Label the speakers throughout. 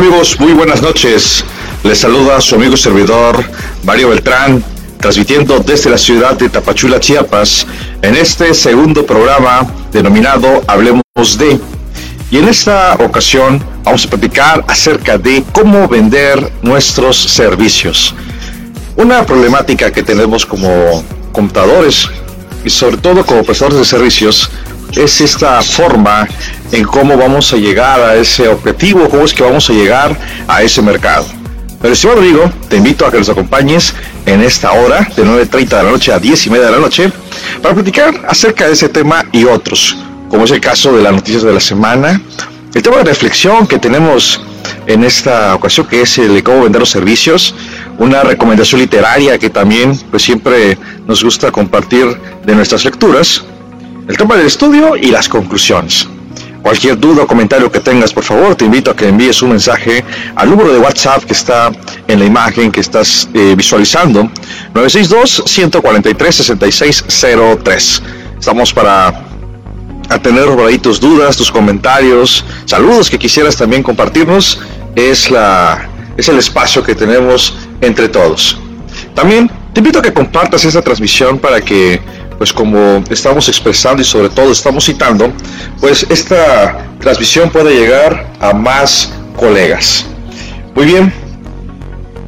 Speaker 1: Amigos, muy buenas noches. Les saluda su amigo servidor Mario Beltrán, transmitiendo desde la ciudad de Tapachula, Chiapas, en este segundo programa denominado Hablemos de. Y en esta ocasión vamos a platicar acerca de cómo vender nuestros servicios. Una problemática que tenemos como contadores y sobre todo como prestadores de servicios es esta forma en cómo vamos a llegar a ese objetivo, cómo es que vamos a llegar a ese mercado. Pero estimado amigo, te invito a que nos acompañes en esta hora de 9.30 de la noche a 10 y media de la noche para platicar acerca de ese tema y otros, como es el caso de las noticias de la semana, el tema de reflexión que tenemos en esta ocasión que es el de cómo vender los servicios, una recomendación literaria que también pues siempre nos gusta compartir de nuestras lecturas, el tema del estudio y las conclusiones. Cualquier duda o comentario que tengas, por favor, te invito a que envíes un mensaje al número de WhatsApp que está en la imagen que estás eh, visualizando, 962-143-6603. Estamos para atender por ahí tus dudas, tus comentarios, saludos que quisieras también compartirnos. Es, la, es el espacio que tenemos entre todos. También te invito a que compartas esta transmisión para que pues como estamos expresando y sobre todo estamos citando, pues esta transmisión puede llegar a más colegas. Muy bien,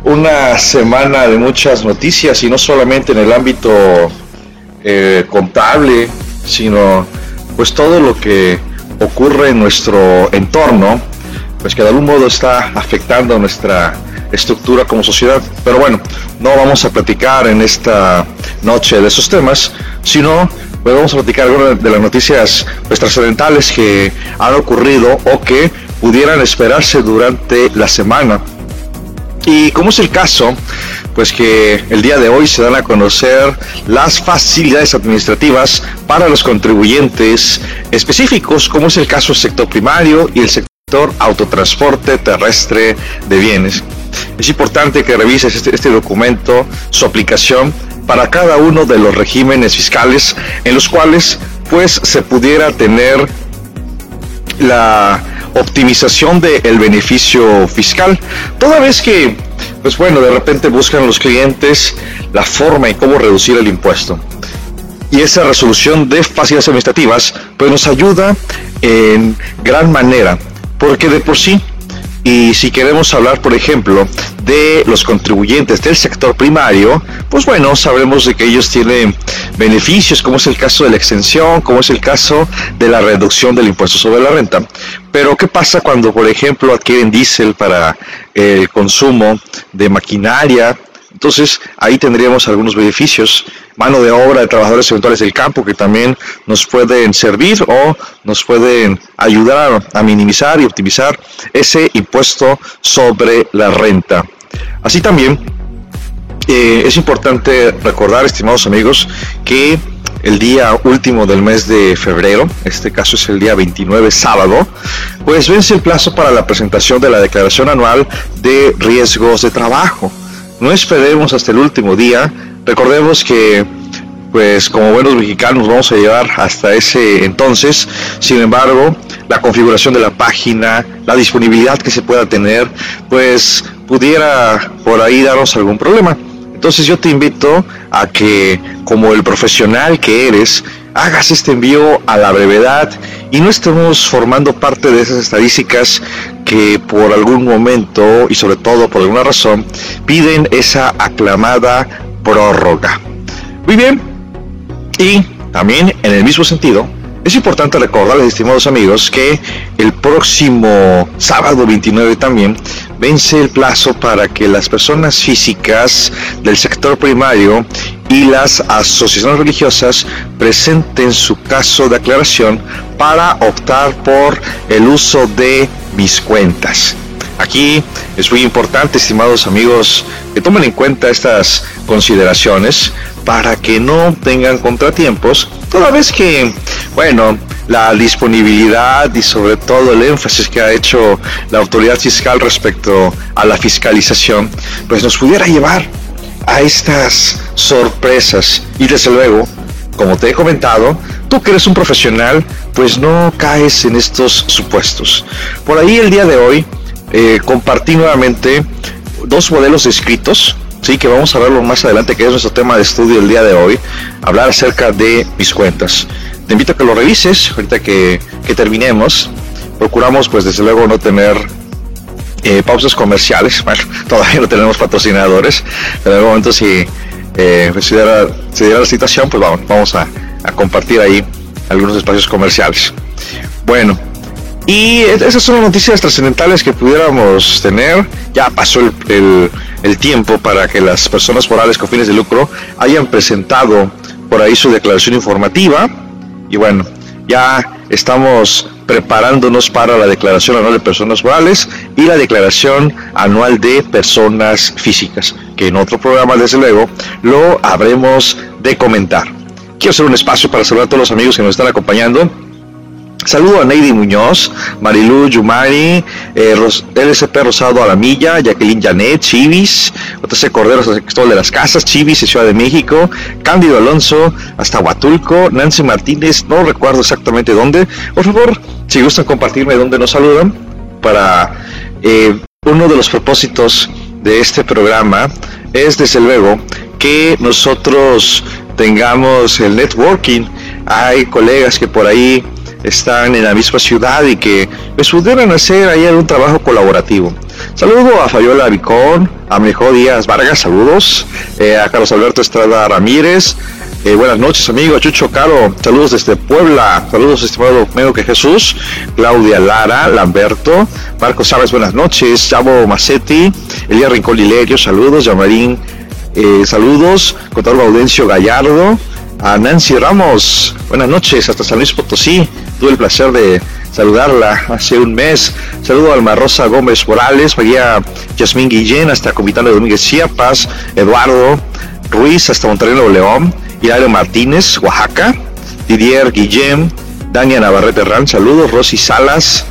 Speaker 1: una semana de muchas noticias y no solamente en el ámbito eh, contable, sino pues todo lo que ocurre en nuestro entorno, pues que de algún modo está afectando nuestra estructura como sociedad. Pero bueno, no vamos a platicar en esta noche de esos temas, sino pues vamos a platicar de las noticias pues, trascendentales que han ocurrido o que pudieran esperarse durante la semana. Y como es el caso, pues que el día de hoy se dan a conocer las facilidades administrativas para los contribuyentes específicos, como es el caso del sector primario y el sector autotransporte terrestre de bienes. Es importante que revises este, este, documento, su aplicación para cada uno de los regímenes fiscales en los cuales pues se pudiera tener la optimización del beneficio fiscal, toda vez que, pues bueno, de repente buscan los clientes la forma y cómo reducir el impuesto. Y esa resolución de facilidades administrativas, pues nos ayuda en gran manera, porque de por sí y si queremos hablar, por ejemplo, de los contribuyentes del sector primario, pues bueno, sabremos de que ellos tienen beneficios, como es el caso de la extensión, como es el caso de la reducción del impuesto sobre la renta. Pero ¿qué pasa cuando, por ejemplo, adquieren diésel para el consumo de maquinaria? Entonces, ahí tendríamos algunos beneficios mano de obra de trabajadores eventuales del campo que también nos pueden servir o nos pueden ayudar a minimizar y optimizar ese impuesto sobre la renta. Así también eh, es importante recordar, estimados amigos, que el día último del mes de febrero, este caso es el día 29 sábado, pues vence el plazo para la presentación de la declaración anual de riesgos de trabajo. No esperemos hasta el último día Recordemos que pues como buenos mexicanos vamos a llevar hasta ese entonces. Sin embargo, la configuración de la página, la disponibilidad que se pueda tener, pues pudiera por ahí darnos algún problema. Entonces yo te invito a que como el profesional que eres, hagas este envío a la brevedad y no estemos formando parte de esas estadísticas que por algún momento y sobre todo por alguna razón piden esa aclamada prórroga. Muy bien, y también en el mismo sentido, es importante recordarles, estimados amigos, que el próximo sábado 29 también vence el plazo para que las personas físicas del sector primario y las asociaciones religiosas presenten su caso de aclaración para optar por el uso de mis cuentas. Aquí es muy importante, estimados amigos, que tomen en cuenta estas consideraciones para que no tengan contratiempos, toda vez que, bueno, la disponibilidad y sobre todo el énfasis que ha hecho la autoridad fiscal respecto a la fiscalización, pues nos pudiera llevar a estas sorpresas. Y desde luego, como te he comentado, tú que eres un profesional, pues no caes en estos supuestos. Por ahí el día de hoy eh, compartí nuevamente dos modelos escritos, sí, que vamos a verlo más adelante, que es nuestro tema de estudio el día de hoy, hablar acerca de mis cuentas. Te invito a que lo revises, ahorita que, que terminemos. Procuramos, pues desde luego, no tener eh, pausas comerciales. Bueno, todavía no tenemos patrocinadores, en algún momento si eh, pues, se, diera, la situación, pues vamos, vamos a, a, compartir ahí algunos espacios comerciales. Bueno, y esas son las noticias trascendentales que pudiéramos tener. Ya pasó el, el, tiempo para que las personas morales con fines de lucro hayan presentado por ahí su declaración informativa. Y bueno, ya estamos preparándonos para la declaración anual de personas morales y la declaración anual de personas físicas, que en otro programa, desde luego, lo habremos de comentar. Quiero hacer un espacio para saludar a todos los amigos que nos están acompañando Saludo a Neidy Muñoz, Marilu Yumari, eh, LSP Rosado a la Milla, Jacqueline Janet, Chivis, JC Cordero de las Casas, Chivis Ciudad de México, Cándido Alonso hasta Huatulco, Nancy Martínez, no recuerdo exactamente dónde. Por favor, si gustan compartirme dónde nos saludan, para eh, uno de los propósitos de este programa es desde luego que nosotros tengamos el networking. Hay colegas que por ahí están en la misma ciudad y que pues, pudieran hacer ahí un trabajo colaborativo. Saludo a Fabiola Vicón, a Mejor Díaz Vargas, saludos, eh, a Carlos Alberto Estrada Ramírez, eh, buenas noches amigo, Chucho Caro, saludos desde Puebla, saludos estimado medio que Jesús, Claudia Lara, Lamberto, Marco Sabes, buenas noches, Chavo Macetti, Elías Rincón Lilerio, saludos, Yamarín, eh, saludos, Contador Audencio Gallardo, a Nancy Ramos, buenas noches, hasta San Luis Potosí, tuve el placer de saludarla hace un mes. Saludo a Alma Rosa Gómez Morales, María Yasmín Guillén, hasta Comitán de Domínguez Chiapas, Eduardo Ruiz, hasta Monterrey León, Hilario Martínez, Oaxaca, Didier Guillén, Dania Navarrete Ran, saludos, Rosy Salas,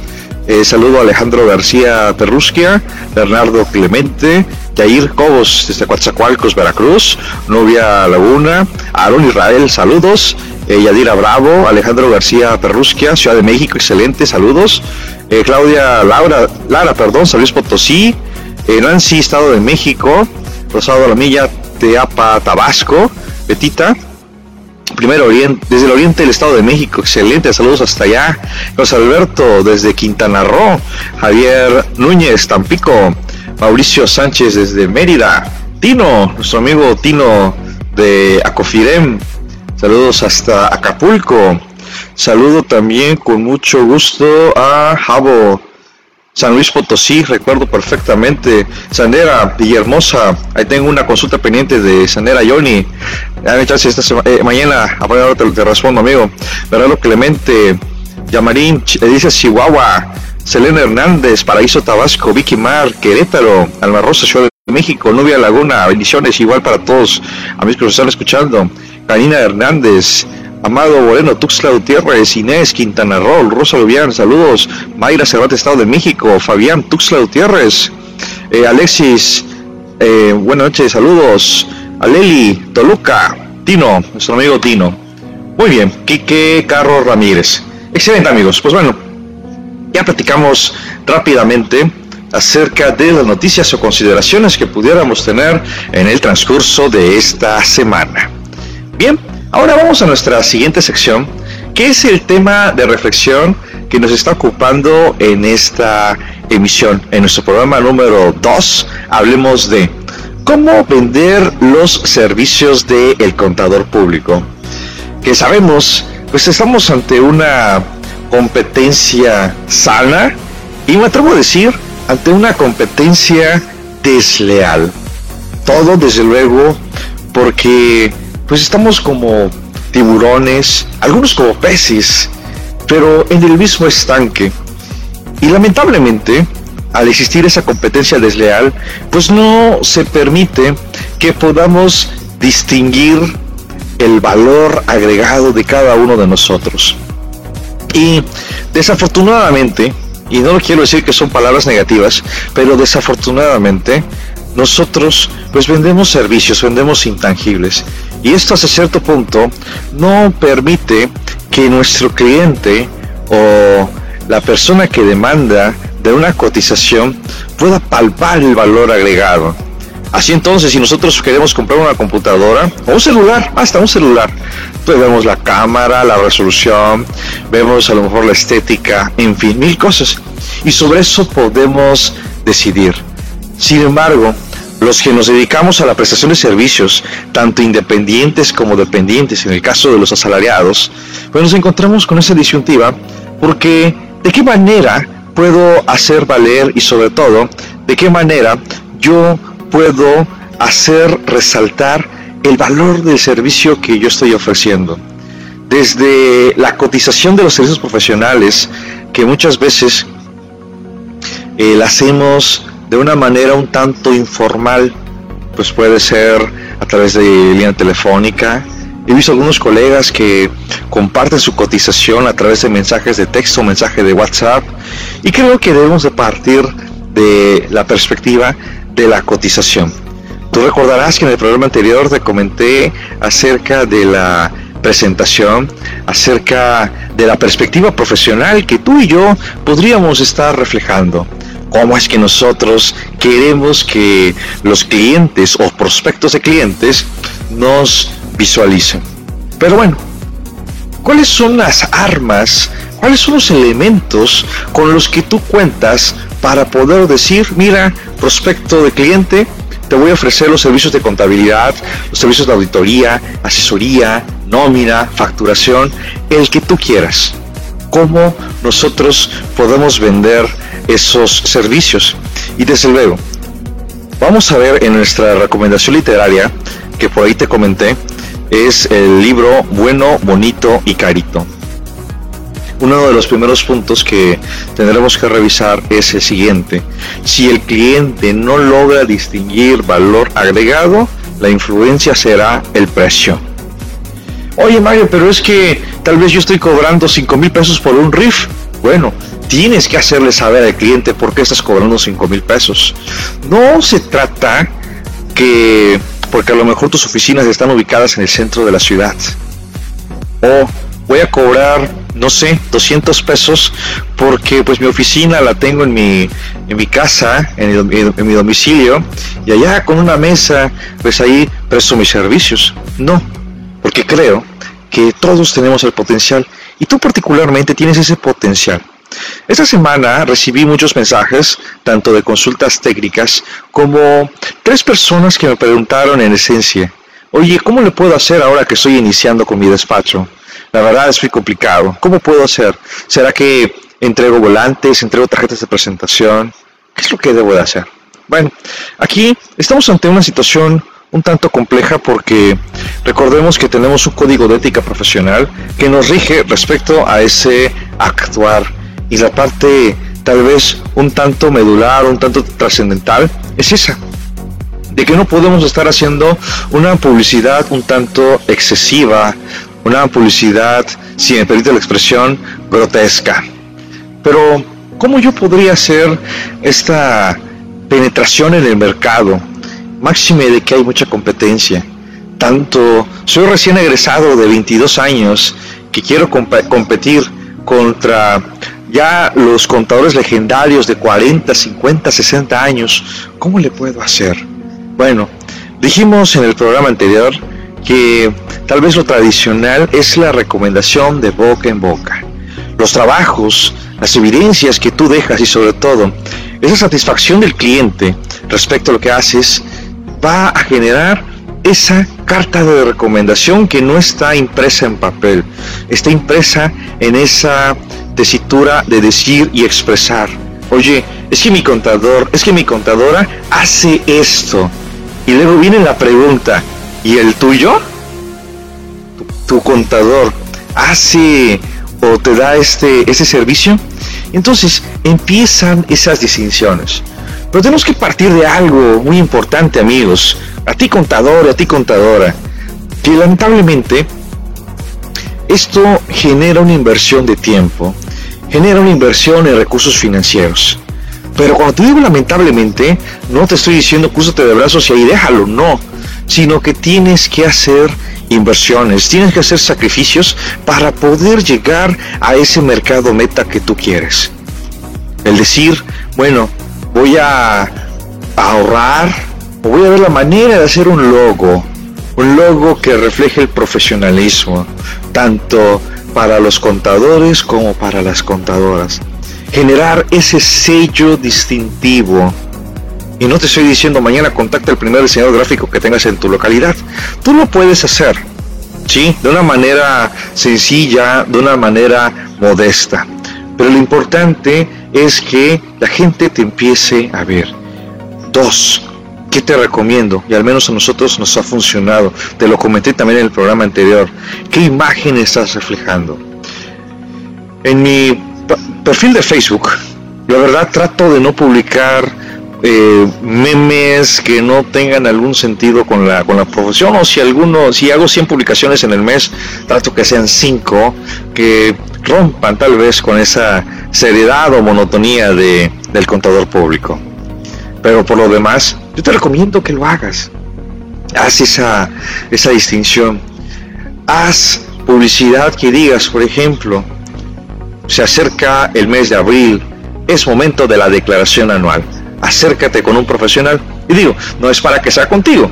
Speaker 1: eh, saludo a Alejandro García Perrusquia, Bernardo Clemente, Jair Cobos desde Coatzacoalcos, Veracruz, Novia Laguna, Aaron Israel, saludos, eh, Yadira Bravo, Alejandro García Perrusquia, Ciudad de México, excelente, saludos. Eh, Claudia Laura, Lara, perdón, San Luis Potosí, Nancy, Estado de México, Rosado Lamilla, Teapa, Tabasco, Betita, Primero Oriente, desde el oriente del Estado de México, excelente, saludos hasta allá. José Alberto desde Quintana Roo, Javier Núñez, Tampico, Mauricio Sánchez desde Mérida, Tino, nuestro amigo Tino de Acofirem, Saludos hasta Acapulco. Saludo también con mucho gusto a Javo, San Luis Potosí, recuerdo perfectamente. Sandera Villahermosa, ahí tengo una consulta pendiente de Sandera Yoni. esta eh, mañana, ahora te, te, respondo, amigo. Bernardo Clemente, Yamarín, le dice Chihuahua, Selena Hernández, Paraíso Tabasco, Vicky Mar, Querétaro, Alma Rosa, Ciudad de México, Nubia Laguna, bendiciones igual para todos amigos que nos están escuchando. Karina Hernández, Amado Moreno, Tuxtla Gutiérrez, Inés Quintana Roo, Rosa Lubián, saludos, Mayra Cervantes, Estado de México, Fabián Tuxtla Gutiérrez, eh, Alexis, eh, buenas noches, saludos, Aleli, Toluca, Tino, nuestro amigo Tino. Muy bien, Quique Carro Ramírez. Excelente amigos, pues bueno, ya platicamos rápidamente acerca de las noticias o consideraciones que pudiéramos tener en el transcurso de esta semana. Bien, ahora vamos a nuestra siguiente sección, que es el tema de reflexión que nos está ocupando en esta emisión. En nuestro programa número 2, hablemos de cómo vender los servicios del contador público. Que sabemos, pues estamos ante una competencia sana y me atrevo a decir, ante una competencia desleal. Todo, desde luego, porque pues estamos como tiburones, algunos como peces, pero en el mismo estanque. Y lamentablemente, al existir esa competencia desleal, pues no se permite que podamos distinguir el valor agregado de cada uno de nosotros. Y desafortunadamente, y no quiero decir que son palabras negativas, pero desafortunadamente nosotros pues vendemos servicios, vendemos intangibles y esto hasta cierto punto no permite que nuestro cliente o la persona que demanda de una cotización pueda palpar el valor agregado. Así entonces, si nosotros queremos comprar una computadora o un celular, hasta un celular, pues vemos la cámara, la resolución, vemos a lo mejor la estética, en fin, mil cosas. Y sobre eso podemos decidir. Sin embargo, los que nos dedicamos a la prestación de servicios, tanto independientes como dependientes, en el caso de los asalariados, pues nos encontramos con esa disyuntiva porque de qué manera puedo hacer valer y sobre todo de qué manera yo puedo hacer resaltar el valor del servicio que yo estoy ofreciendo. Desde la cotización de los servicios profesionales, que muchas veces eh, la hacemos de una manera un tanto informal, pues puede ser a través de línea telefónica. He visto algunos colegas que comparten su cotización a través de mensajes de texto, mensaje de WhatsApp, y creo que debemos de partir de la perspectiva de la cotización. Tú recordarás que en el programa anterior te comenté acerca de la presentación, acerca de la perspectiva profesional que tú y yo podríamos estar reflejando. ¿Cómo es que nosotros queremos que los clientes o prospectos de clientes nos visualicen? Pero bueno, ¿cuáles son las armas, cuáles son los elementos con los que tú cuentas para poder decir, mira, prospecto de cliente, te voy a ofrecer los servicios de contabilidad, los servicios de auditoría, asesoría, nómina, facturación, el que tú quieras. ¿Cómo nosotros podemos vender esos servicios. Y desde luego, vamos a ver en nuestra recomendación literaria, que por ahí te comenté, es el libro Bueno, Bonito y Carito. Uno de los primeros puntos que tendremos que revisar es el siguiente. Si el cliente no logra distinguir valor agregado, la influencia será el precio. Oye Mario, pero es que tal vez yo estoy cobrando 5 mil pesos por un riff. Bueno, tienes que hacerle saber al cliente por qué estás cobrando 5 mil pesos. No se trata que, porque a lo mejor tus oficinas están ubicadas en el centro de la ciudad. O voy a cobrar, no sé, 200 pesos porque pues mi oficina la tengo en mi, en mi casa, en mi, en mi domicilio, y allá con una mesa, pues ahí presto mis servicios. No, porque creo que todos tenemos el potencial y tú particularmente tienes ese potencial esta semana recibí muchos mensajes, tanto de consultas técnicas como tres personas que me preguntaron en esencia, oye, ¿cómo le puedo hacer ahora que estoy iniciando con mi despacho? La verdad es muy complicado. ¿Cómo puedo hacer? ¿Será que entrego volantes, entrego tarjetas de presentación? ¿Qué es lo que debo de hacer? Bueno, aquí estamos ante una situación un tanto compleja porque recordemos que tenemos un código de ética profesional que nos rige respecto a ese actuar y la parte tal vez un tanto medular, un tanto trascendental, es esa, de que no podemos estar haciendo una publicidad un tanto excesiva, una publicidad, si me permite la expresión, grotesca. Pero, ¿cómo yo podría hacer esta penetración en el mercado? Máxime de que hay mucha competencia. Tanto, soy recién egresado de 22 años que quiero competir contra ya los contadores legendarios de 40, 50, 60 años, ¿cómo le puedo hacer? Bueno, dijimos en el programa anterior que tal vez lo tradicional es la recomendación de boca en boca. Los trabajos, las evidencias que tú dejas y sobre todo esa satisfacción del cliente respecto a lo que haces va a generar esa carta de recomendación que no está impresa en papel, está impresa en esa tesitura de decir y expresar. Oye, es que mi contador, es que mi contadora hace esto. Y luego viene la pregunta, ¿y el tuyo? Tu, contador hace o te da este ese servicio? Entonces empiezan esas distinciones. Pero tenemos que partir de algo muy importante, amigos. A ti contador, a ti contadora. Que lamentablemente esto genera una inversión de tiempo, genera una inversión en recursos financieros. Pero cuando te digo lamentablemente, no te estoy diciendo cúsate de brazos y ahí déjalo, no. Sino que tienes que hacer inversiones, tienes que hacer sacrificios para poder llegar a ese mercado meta que tú quieres. El decir, bueno, voy a ahorrar voy a ver la manera de hacer un logo, un logo que refleje el profesionalismo, tanto para los contadores como para las contadoras. Generar ese sello distintivo. Y no te estoy diciendo mañana contacta al primer diseñador gráfico que tengas en tu localidad. Tú lo puedes hacer, ¿sí? De una manera sencilla, de una manera modesta. Pero lo importante es que la gente te empiece a ver. Dos, ¿qué te recomiendo? Y al menos a nosotros nos ha funcionado. Te lo comenté también en el programa anterior. ¿Qué imagen estás reflejando? En mi perfil de Facebook, la verdad trato de no publicar eh, memes que no tengan algún sentido con la, con la profesión o si alguno, si hago 100 publicaciones en el mes, trato que sean 5 que rompan tal vez con esa seriedad o monotonía de, del contador público. Pero por lo demás, yo te recomiendo que lo hagas. Haz esa, esa distinción. Haz publicidad que digas, por ejemplo, se acerca el mes de abril, es momento de la declaración anual acércate con un profesional. Y digo, no es para que sea contigo,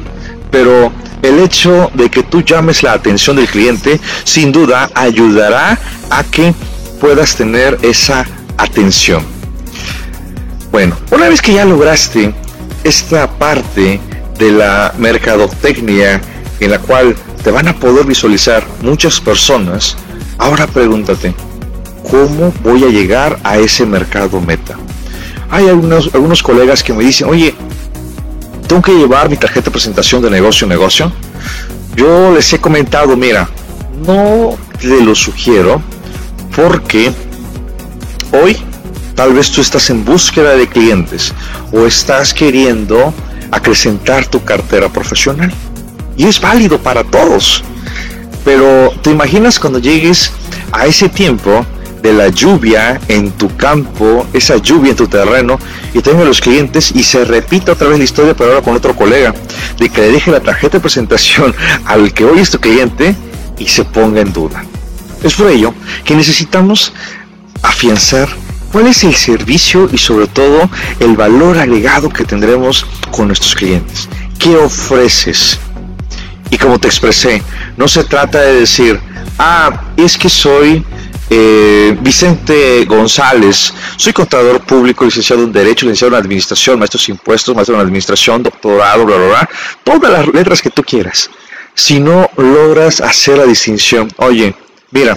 Speaker 1: pero el hecho de que tú llames la atención del cliente sin duda ayudará a que puedas tener esa atención. Bueno, una vez que ya lograste esta parte de la mercadotecnia en la cual te van a poder visualizar muchas personas, ahora pregúntate, ¿cómo voy a llegar a ese mercado meta? hay algunos, algunos colegas que me dicen, oye, tengo que llevar mi tarjeta de presentación de negocio a negocio. Yo les he comentado, mira, no te lo sugiero porque hoy tal vez tú estás en búsqueda de clientes o estás queriendo acrecentar tu cartera profesional. Y es válido para todos. Pero te imaginas cuando llegues a ese tiempo de la lluvia en tu campo, esa lluvia en tu terreno, y tengo los clientes y se repite otra vez la historia, pero ahora con otro colega, de que le deje la tarjeta de presentación al que hoy es tu cliente y se ponga en duda. Es por ello que necesitamos afianzar cuál es el servicio y sobre todo el valor agregado que tendremos con nuestros clientes. ¿Qué ofreces? Y como te expresé, no se trata de decir, ah, es que soy eh, Vicente González, soy contador público, licenciado en Derecho, licenciado en Administración, maestro en Impuestos, maestro en Administración, doctorado, bla, bla, bla, todas las letras que tú quieras. Si no logras hacer la distinción, oye, mira,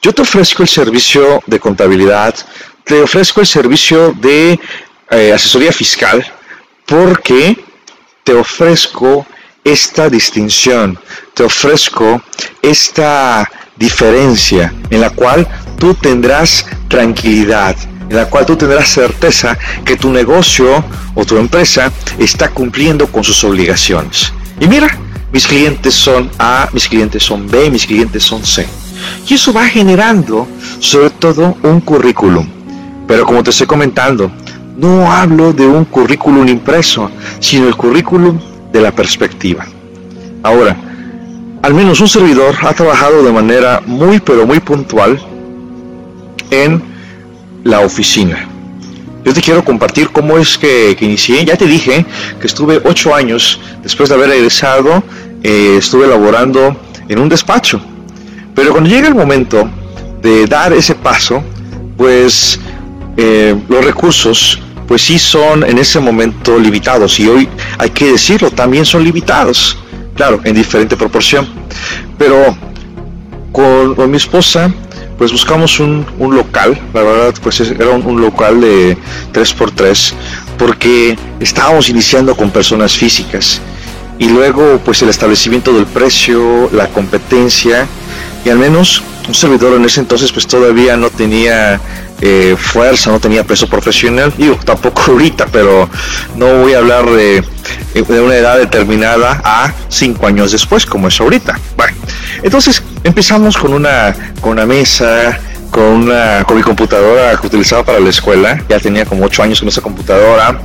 Speaker 1: yo te ofrezco el servicio de contabilidad, te ofrezco el servicio de eh, asesoría fiscal, porque te ofrezco esta distinción, te ofrezco esta diferencia en la cual tú tendrás tranquilidad, en la cual tú tendrás certeza que tu negocio o tu empresa está cumpliendo con sus obligaciones. Y mira, mis clientes son A, mis clientes son B, mis clientes son C. Y eso va generando sobre todo un currículum. Pero como te estoy comentando, no hablo de un currículum impreso, sino el currículum de la perspectiva. Ahora, al menos un servidor ha trabajado de manera muy pero muy puntual en la oficina. Yo te quiero compartir cómo es que, inicié. Ya te dije que estuve ocho años después de haber egresado, eh, estuve laborando en un despacho. Pero cuando llega el momento de dar ese paso, pues eh, los recursos, pues sí son en ese momento limitados. Y hoy hay que decirlo, también son limitados claro, en diferente proporción. Pero con, mi esposa, pues buscamos un, local, la verdad, pues era un, local de 3x3, porque estábamos iniciando con personas físicas. Y luego, pues el establecimiento del precio, la competencia, y al menos un servidor en ese entonces, pues todavía no tenía eh, fuerza, no tenía peso profesional. Digo, tampoco ahorita, pero no voy a hablar de, una edad determinada a cinco años después, como es ahorita. Bueno, entonces empezamos con una, con una mesa, con, una, con mi computadora que utilizaba para la escuela, ya tenía como ocho años con esa computadora,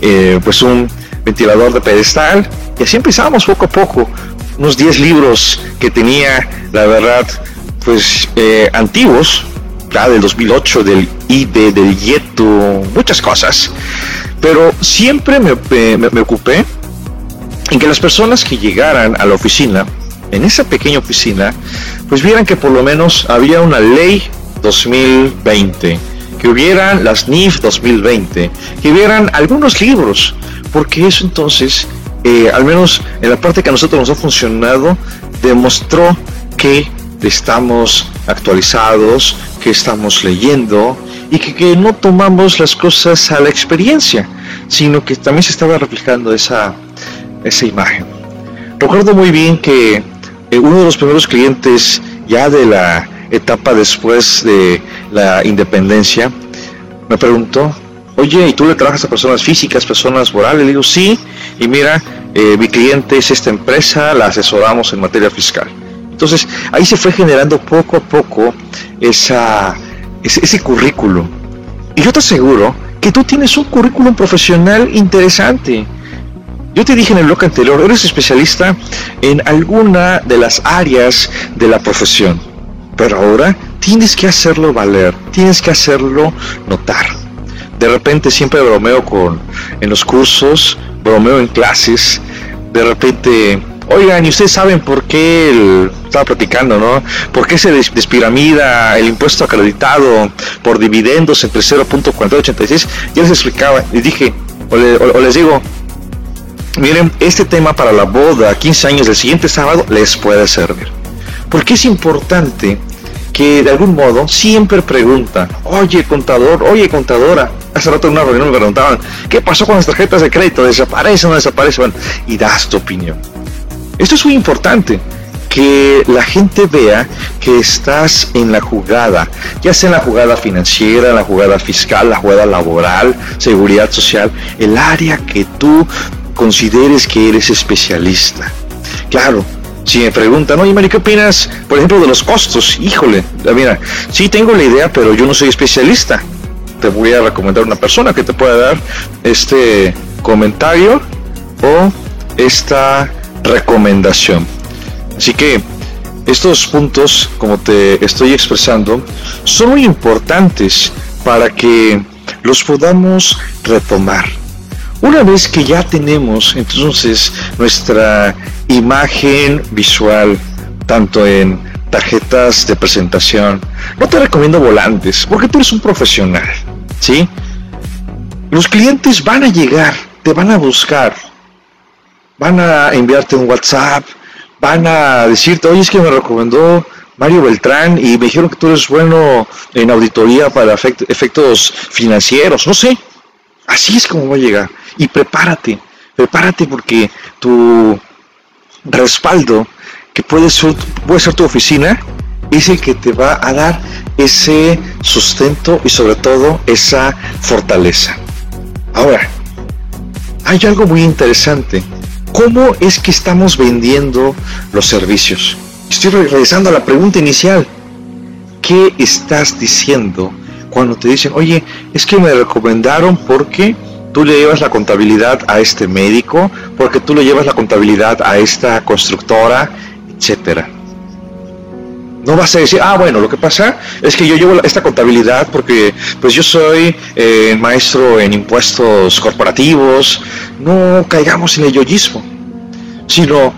Speaker 1: eh, pues un ventilador de pedestal, y así empezamos poco a poco, unos 10 libros que tenía, la verdad, pues eh, antiguos, del 2008, del IDE, del YETU, muchas cosas. Pero siempre me, me, ocupé en que las personas que llegaran a la oficina, en esa pequeña oficina, pues vieran que por lo menos había una ley 2020, que hubieran las NIF 2020, que hubieran algunos libros, porque eso entonces, eh, al menos en la parte que a nosotros nos ha funcionado, demostró que estamos actualizados, que estamos leyendo y que, no tomamos las cosas a la experiencia, sino que también se estaba reflejando esa, esa imagen. Recuerdo muy bien que eh, uno de los primeros clientes ya de la etapa después de la independencia me preguntó, oye, ¿y tú le trabajas a personas físicas, personas morales? Le digo, sí, y mira, eh, mi cliente es esta empresa, la asesoramos en materia fiscal. Entonces ahí se fue generando poco a poco esa, ese, currículum. Y yo te aseguro que tú tienes un currículum profesional interesante. Yo te dije en el bloque anterior, eres especialista en alguna de las áreas de la profesión, pero ahora tienes que hacerlo valer, tienes que hacerlo notar. De repente siempre bromeo con en los cursos, bromeo en clases, de repente Oigan, ¿y ustedes saben por qué el, estaba platicando, ¿no? ¿Por qué se despiramida el impuesto acreditado por dividendos entre 0.486? Ya les explicaba y dije, o, les digo, miren, este tema para la boda 15 años del siguiente sábado les puede servir. Porque es importante que de algún modo siempre preguntan, oye contador, oye contadora, hace rato en una reunión me preguntaban, ¿qué pasó con las tarjetas de crédito? ¿Desaparecen o desaparecen? y das tu opinión. Esto es muy importante, que la gente vea que estás en la jugada, ya sea en la jugada financiera, la jugada fiscal, la jugada laboral, seguridad social, el área que tú consideres que eres especialista. Claro, si me preguntan, oye Mari, ¿qué opinas, por ejemplo, de los costos? Híjole, mira, sí tengo la idea, pero yo no soy especialista. Te voy a recomendar una persona que te pueda dar este comentario o esta recomendación. Así que estos puntos, como te estoy expresando, son muy importantes para que los podamos retomar. Una vez que ya tenemos entonces nuestra imagen visual, tanto en tarjetas de presentación, no te recomiendo volantes, porque tú eres un profesional, ¿sí? Los clientes van a llegar, te van a buscar, van a enviarte un WhatsApp, van a decirte, oye, es que me recomendó Mario Beltrán y me dijeron que tú eres bueno en auditoría para efectos financieros, no sé. Así es como va a llegar. Y prepárate, prepárate porque tu respaldo, que puede ser, puede ser tu oficina, es el que te va a dar ese sustento y sobre todo esa fortaleza. Ahora, hay algo muy interesante ¿Cómo es que estamos vendiendo los servicios? Estoy regresando a la pregunta inicial. ¿Qué estás diciendo cuando te dicen, oye, es que me recomendaron porque tú le llevas la contabilidad a este médico, porque tú le llevas la contabilidad a esta constructora, etcétera? No vas a decir, ah, bueno, lo que pasa es que yo llevo esta contabilidad porque pues yo soy eh, maestro en impuestos corporativos. No caigamos en el yoyismo, sino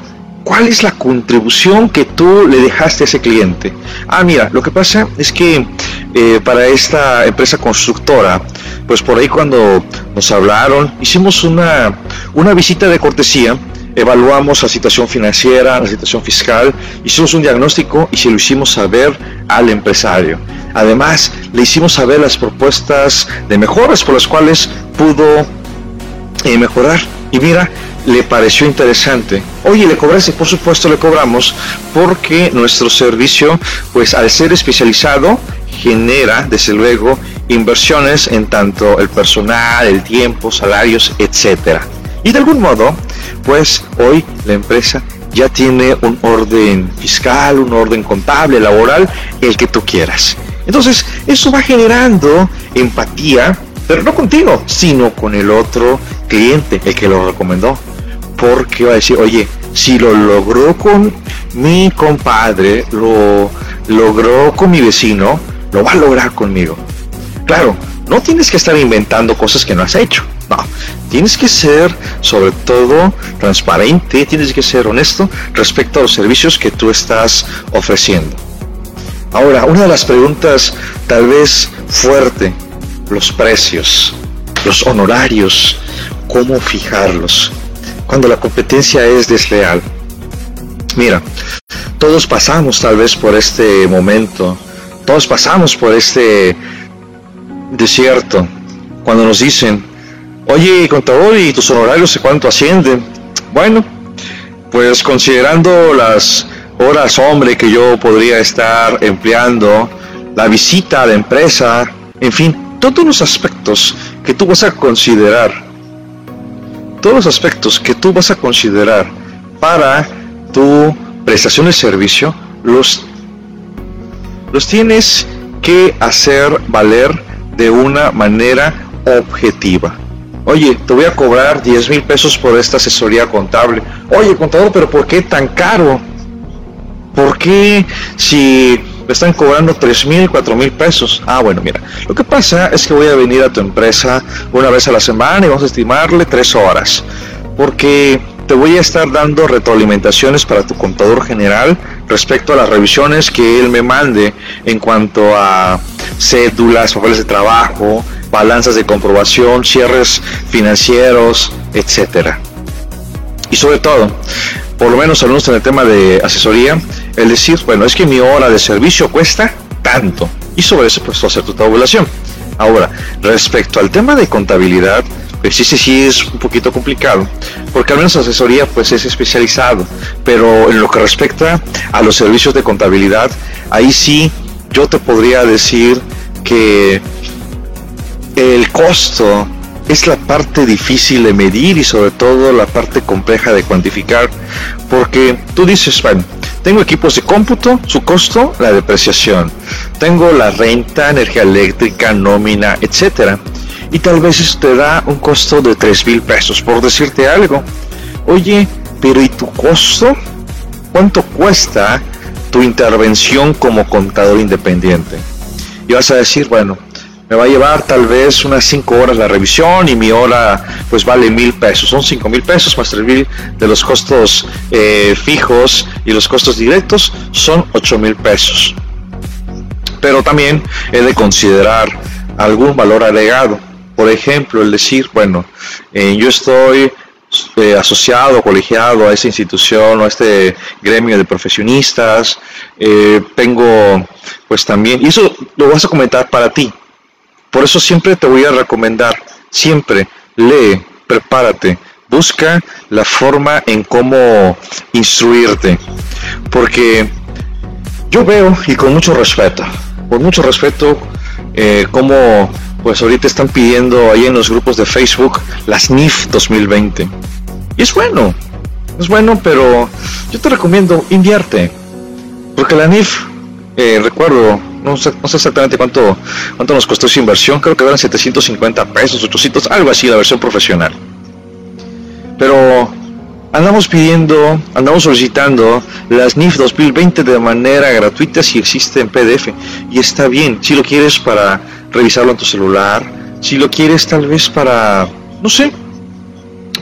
Speaker 1: cuál es la contribución que tú le dejaste a ese cliente. Ah, mira, lo que pasa es que eh, para esta empresa constructora, pues por ahí cuando nos hablaron, hicimos una, una visita de cortesía evaluamos la situación financiera, la situación fiscal, hicimos un diagnóstico y se lo hicimos saber al empresario. Además, le hicimos saber las propuestas de mejoras por las cuales pudo eh, mejorar. Y mira, le pareció interesante. Oye, le cobraste, por supuesto le cobramos, porque nuestro servicio, pues al ser especializado, genera, desde luego, inversiones en tanto el personal, el tiempo, salarios, etcétera. Y de algún modo, pues hoy la empresa ya tiene un orden fiscal, un orden contable, laboral, el que tú quieras. Entonces, eso va generando empatía, pero no contigo, sino con el otro cliente, el que lo recomendó. Porque va a decir, oye, si lo logró con mi compadre, lo logró con mi vecino, lo va a lograr conmigo. Claro, no tienes que estar inventando cosas que no has hecho. No, tienes que ser sobre todo transparente, tienes que ser honesto respecto a los servicios que tú estás ofreciendo. Ahora, una de las preguntas tal vez fuerte, los precios, los honorarios, cómo fijarlos cuando la competencia es desleal. Mira, todos pasamos tal vez por este momento, todos pasamos por este desierto, cuando nos dicen, oye, contador, ¿y tus honorarios cuánto ascienden? Bueno, pues considerando las horas hombre que yo podría estar empleando, la visita a la empresa, en fin, todos los aspectos que tú vas a considerar, todos los aspectos que tú vas a considerar para tu prestación de servicio, los, los tienes que hacer valer de una manera objetiva. Oye, te voy a cobrar 10 mil pesos por esta asesoría contable. Oye, contador, pero ¿por qué tan caro? ¿Por qué si me están cobrando 3 mil, 4 mil pesos? Ah, bueno, mira, lo que pasa es que voy a venir a tu empresa una vez a la semana y vamos a estimarle 3 horas. Porque te voy a estar dando retroalimentaciones para tu contador general respecto a las revisiones que él me mande en cuanto a cédulas, papeles de trabajo, balanzas de comprobación, cierres financieros, etcétera. Y sobre todo, por lo menos hablamos en el tema de asesoría, el decir, bueno, es que mi hora de servicio cuesta tanto. Y sobre eso, pues, hacer tu tabulación. Ahora, respecto al tema de contabilidad, pues sí, sí, sí es un poquito complicado, porque al menos asesoría pues es especializado, pero en lo que respecta a los servicios de contabilidad, ahí sí yo te podría decir que el costo es la parte difícil de medir y sobre todo la parte compleja de cuantificar, porque tú dices, bueno, tengo equipos de cómputo, su costo, la depreciación, tengo la renta, energía eléctrica, nómina, etcétera y tal vez eso te da un costo de 3 mil pesos, por decirte algo. Oye, pero ¿y tu costo? ¿Cuánto cuesta tu intervención como contador independiente? Y vas a decir, bueno, me va a llevar tal vez unas 5 horas la revisión y mi hora pues vale mil pesos. Son 5 mil pesos más 3 mil de los costos eh, fijos y los costos directos son 8 mil pesos. Pero también he de considerar algún valor agregado. Por ejemplo, el decir, bueno, eh, yo estoy eh, asociado, colegiado a esa institución o a este gremio de profesionistas, eh, tengo pues también, y eso lo vas a comentar para ti. Por eso siempre te voy a recomendar, siempre lee, prepárate, busca la forma en cómo instruirte. Porque yo veo, y con mucho respeto, con mucho respeto, eh, cómo pues ahorita están pidiendo ahí en los grupos de Facebook las NIF 2020. Y es bueno, es bueno, pero yo te recomiendo invierte. Porque la NIF, eh, recuerdo, no sé, no sé, exactamente cuánto, cuánto nos costó esa inversión, creo que eran 750 pesos, 800, algo así, la versión profesional. Pero andamos pidiendo, andamos solicitando las NIF 2020 de manera gratuita si existe en PDF. Y está bien, si lo quieres para revisarlo en tu celular, si lo quieres tal vez para, no sé,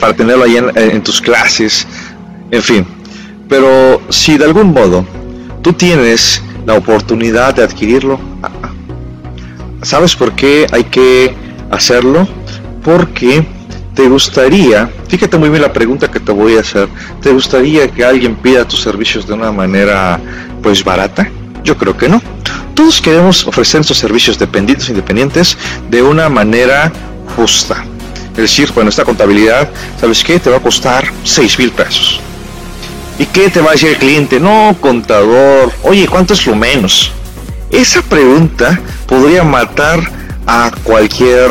Speaker 1: para tenerlo ahí en, tus clases, en fin. Pero si de algún modo tú tienes la oportunidad de adquirirlo, ah, ah, ¿sabes por qué hay que hacerlo? Porque te gustaría, fíjate muy bien la pregunta que te voy a hacer, ¿te gustaría que alguien pida tus servicios de una manera pues barata? Yo creo que no. Todos queremos ofrecer nuestros servicios dependientes e independientes de una manera justa. Es decir, bueno, esta contabilidad, ¿sabes qué? Te va a costar 6 mil pesos. ¿Y qué te va a decir el cliente? No, contador, oye, ¿cuánto es lo menos? Esa pregunta podría matar a cualquier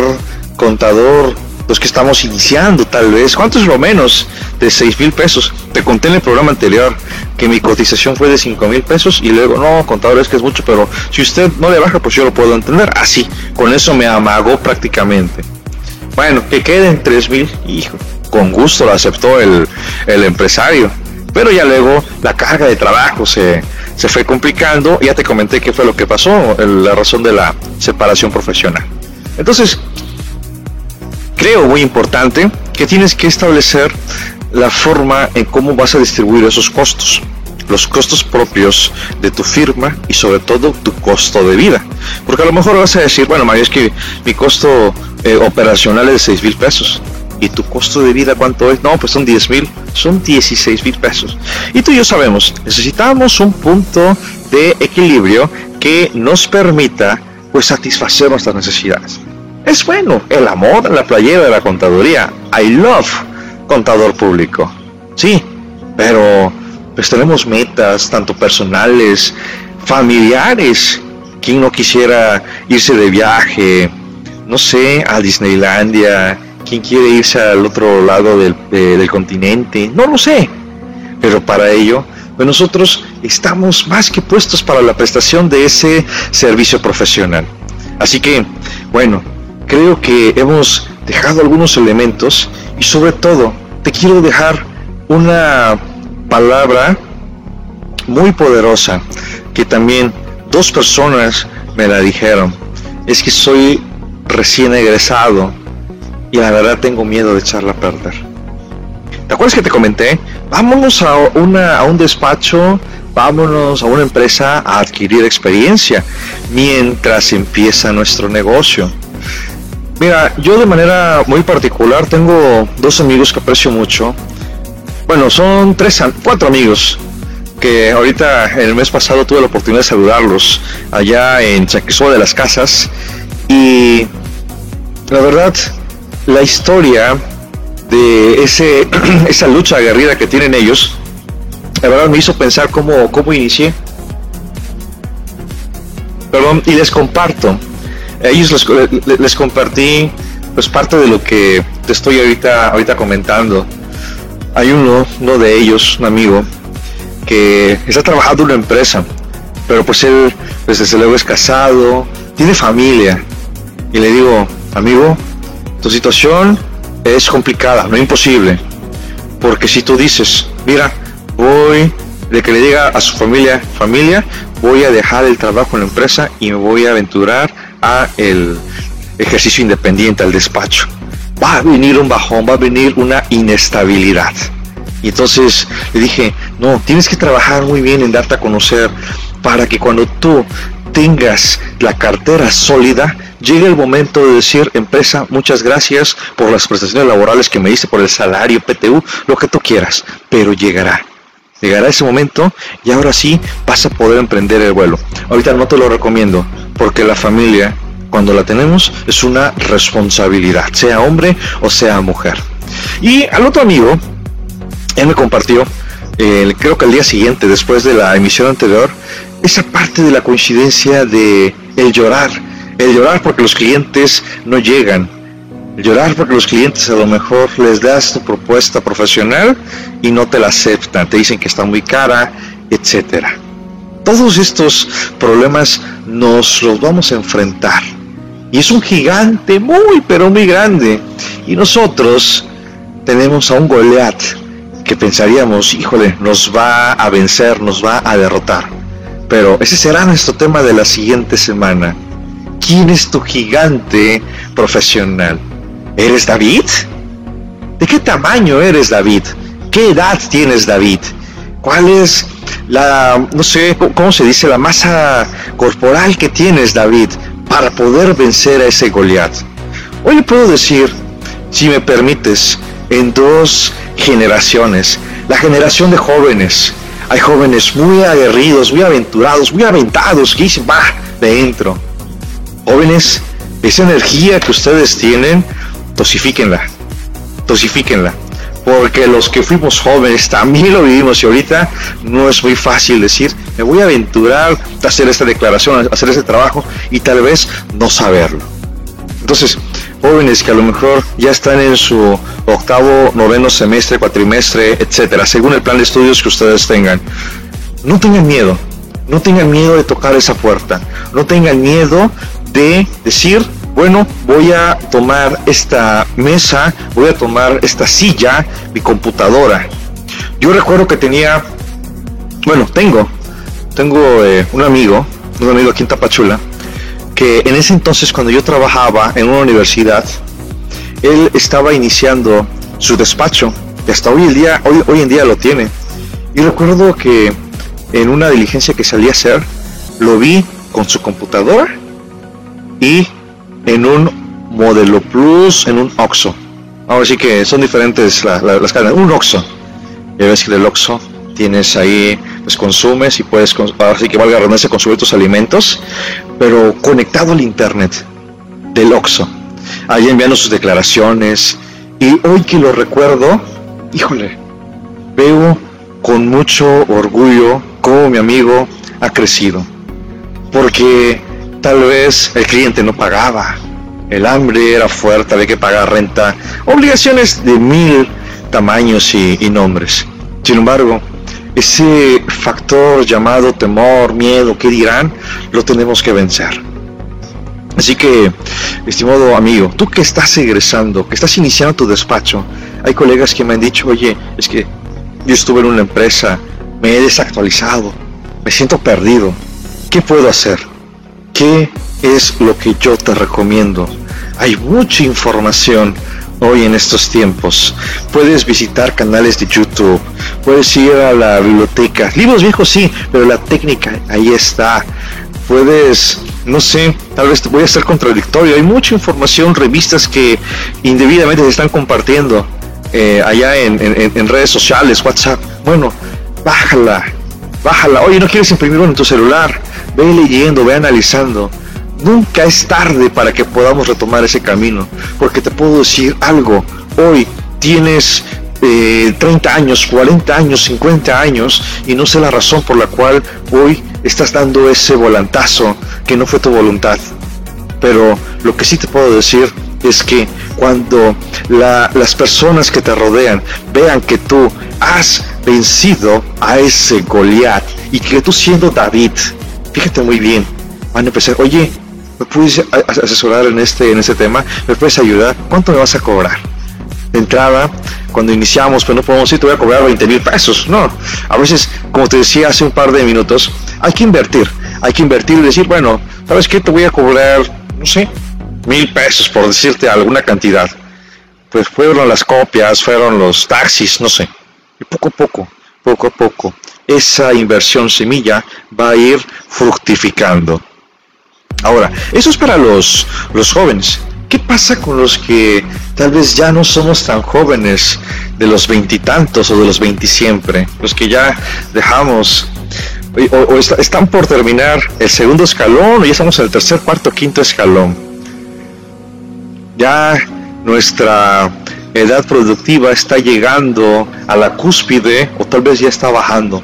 Speaker 1: contador los que estamos iniciando tal vez. ¿Cuánto es lo menos de 6 mil pesos? Te conté en el programa anterior que mi cotización fue de 5 mil pesos y luego, no, contador, es que es mucho, pero si usted no le baja, pues yo lo puedo entender. Así, con eso me amagó prácticamente. Bueno, que queden 3 mil, hijo, con gusto lo aceptó el, el empresario. Pero ya luego la carga de trabajo se, se fue complicando. Ya te comenté qué fue lo que pasó, la razón de la separación profesional. Entonces, creo muy importante que tienes que establecer la forma en cómo vas a distribuir esos costos los costos propios de tu firma y sobre todo tu costo de vida. Porque a lo mejor vas a decir, bueno, Mario, es que mi costo eh, operacional es de 6 mil pesos. ¿Y tu costo de vida cuánto es? No, pues son 10 mil, son 16 mil pesos. Y tú y yo sabemos, necesitamos un punto de equilibrio que nos permita pues satisfacer nuestras necesidades. Es bueno, el amor en la playera de la contaduría. I love contador público. Sí, pero pues tenemos metas, tanto personales, familiares. ¿Quién no quisiera irse de viaje? No sé, a Disneylandia. ¿Quién quiere irse al otro lado del, del continente? No lo sé. Pero para ello, pues nosotros estamos más que puestos para la prestación de ese servicio profesional. Así que, bueno, creo que hemos dejado algunos elementos y sobre todo te quiero dejar una palabra muy poderosa que también dos personas me la dijeron. Es que soy recién egresado y la verdad tengo miedo de echarla a perder. ¿Te acuerdas que te comenté? Vámonos a, una, a un despacho, vámonos a una empresa a adquirir experiencia mientras empieza nuestro negocio. Mira, yo de manera muy particular tengo dos amigos que aprecio mucho bueno, son tres, cuatro amigos que ahorita el mes pasado tuve la oportunidad de saludarlos allá en Chaquizó de las Casas y la verdad la historia de ese esa lucha aguerrida que tienen ellos la verdad me hizo pensar cómo, cómo inicié. Perdón y les comparto. Ellos les, les compartí pues parte de lo que te estoy ahorita ahorita comentando. Hay uno, uno de ellos, un amigo, que está trabajando en una empresa, pero pues él, pues desde luego es casado, tiene familia. Y le digo, amigo, tu situación es complicada, no imposible. Porque si tú dices, mira, voy, de que le diga a su familia, familia, voy a dejar el trabajo en la empresa y me voy a aventurar a el ejercicio independiente, al despacho va a venir un bajón, va a venir una inestabilidad. Y entonces le dije, no, tienes que trabajar muy bien en darte a conocer para que cuando tú tengas la cartera sólida, llegue el momento de decir, empresa, muchas gracias por las prestaciones laborales que me diste, por el salario, PTU, lo que tú quieras, pero llegará. Llegará ese momento y ahora sí vas a poder emprender el vuelo. Ahorita no te lo recomiendo porque la familia cuando la tenemos es una responsabilidad, sea hombre o sea mujer. Y al otro amigo, él me compartió, eh, creo que al día siguiente, después de la emisión anterior, esa parte de la coincidencia de el llorar, el llorar porque los clientes no llegan, el llorar porque los clientes a lo mejor les das tu propuesta profesional y no te la aceptan, te dicen que está muy cara, etcétera. Todos estos problemas nos los vamos a enfrentar y es un gigante muy, pero muy grande. Y nosotros tenemos a un Goliat que pensaríamos, híjole, nos va a vencer, nos va a derrotar. Pero ese será nuestro tema de la siguiente semana. ¿Quién es tu gigante profesional? ¿Eres David? ¿De qué tamaño eres David? ¿Qué edad tienes David? ¿Cuál es la, no sé, cómo se dice, la masa corporal que tienes David? para poder vencer a ese Goliat. Hoy puedo decir, si me permites, en dos generaciones. La generación de jóvenes. Hay jóvenes muy aguerridos, muy aventurados, muy aventados, que dicen, va, dentro. Jóvenes, esa energía que ustedes tienen, tosifíquenla, tosifíquenla. Porque los que fuimos jóvenes también lo vivimos y ahorita no es muy fácil decir, me voy a aventurar a hacer esta declaración, a hacer este trabajo y tal vez no saberlo. Entonces, jóvenes que a lo mejor ya están en su octavo, noveno semestre, cuatrimestre, etcétera, según el plan de estudios que ustedes tengan, no tengan miedo, no tengan miedo de tocar esa puerta, no tengan miedo de decir, bueno, voy a tomar esta mesa, voy a tomar esta silla, mi computadora. Yo recuerdo que tenía, bueno, tengo tengo eh, un amigo, un amigo aquí en Tapachula, que en ese entonces cuando yo trabajaba en una universidad, él estaba iniciando su despacho y hasta hoy, el día, hoy, hoy en día lo tiene. Y recuerdo que en una diligencia que salí a hacer, lo vi con su computadora y en un modelo plus, en un OXO. Ahora sí que son diferentes las cadenas. Un OXO. Ya ves que el OXO tienes ahí, pues consumes y puedes, ahora sí que valga la redundancia, consumir tus alimentos, pero conectado al internet del OXO. Ahí enviando sus declaraciones. Y hoy que lo recuerdo, híjole, veo con mucho orgullo cómo mi amigo ha crecido. Porque tal vez el cliente no pagaba, el hambre era fuerte, había que pagar renta, obligaciones de mil tamaños y, nombres. Sin embargo, ese factor llamado temor, miedo, ¿qué dirán? Lo tenemos que vencer. Así que, estimado amigo, tú que estás egresando, que estás iniciando tu despacho, hay colegas que me han dicho, oye, es que yo estuve en una empresa, me he desactualizado, me siento perdido, ¿qué puedo hacer? ¿Qué es lo que yo te recomiendo? Hay mucha información hoy en estos tiempos. Puedes visitar canales de YouTube, puedes ir a la biblioteca. Libros viejos sí, pero la técnica ahí está. Puedes, no sé, tal vez voy a ser contradictorio. Hay mucha información, revistas que indebidamente se están compartiendo eh, allá en, redes sociales, WhatsApp. Bueno, bájala, bájala. Oye, ¿no quieres imprimirlo en tu celular? Ve leyendo, ve analizando Nunca es tarde para que podamos retomar ese camino, porque te puedo decir algo, hoy tienes 30 eh, años, 40 años, 50 años y no sé la razón por la cual hoy estás dando ese volantazo que no fue tu voluntad. Pero lo que sí te puedo decir es que cuando las personas que te rodean vean que tú has vencido a ese Goliat y que tú siendo David, fíjate muy bien, van a empezar, oye, ¿me puedes asesorar en este, en este tema? ¿Me puedes ayudar? ¿Cuánto me vas a cobrar? De entrada, cuando iniciamos, pues no podemos decir, te voy a cobrar 20 mil pesos. No, a veces, como te decía hace un par de minutos, hay que invertir. Hay que invertir y decir, bueno, ¿sabes qué? Te voy a cobrar, no sé, mil pesos por decirte alguna cantidad. Pues fueron las copias, fueron los taxis, no sé. Y poco a poco, poco a poco, esa inversión semilla va a ir fructificando. Ahora, eso es para los, los jóvenes. ¿Qué pasa con los que tal vez ya no somos tan jóvenes de los veintitantos o de los veintisiempre? Los que ya dejamos o, están por terminar el segundo escalón o ya estamos en el tercer, cuarto, quinto escalón. Ya nuestra edad productiva está llegando a la cúspide o tal vez ya está bajando.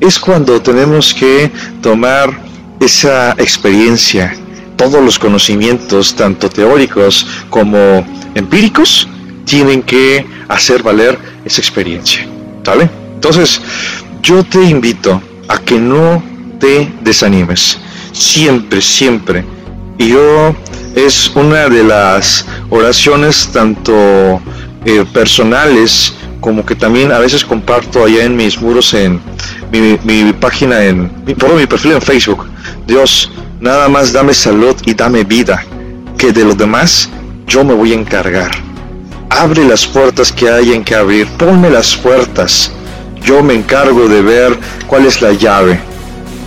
Speaker 1: Es cuando tenemos que tomar esa experiencia, todos los conocimientos, tanto teóricos como empíricos, tienen que hacer valer esa experiencia. ¿Sale? Entonces, yo te invito a que no te desanimes. Siempre, siempre. Y yo es una de las oraciones tanto eh, personales como que también a veces comparto allá en mis muros en mi, página en por mi perfil en Facebook Dios, nada más dame salud y dame vida, que de lo demás yo me voy a encargar. Abre las puertas que hayan que abrir, ponme las puertas. Yo me encargo de ver cuál es la llave.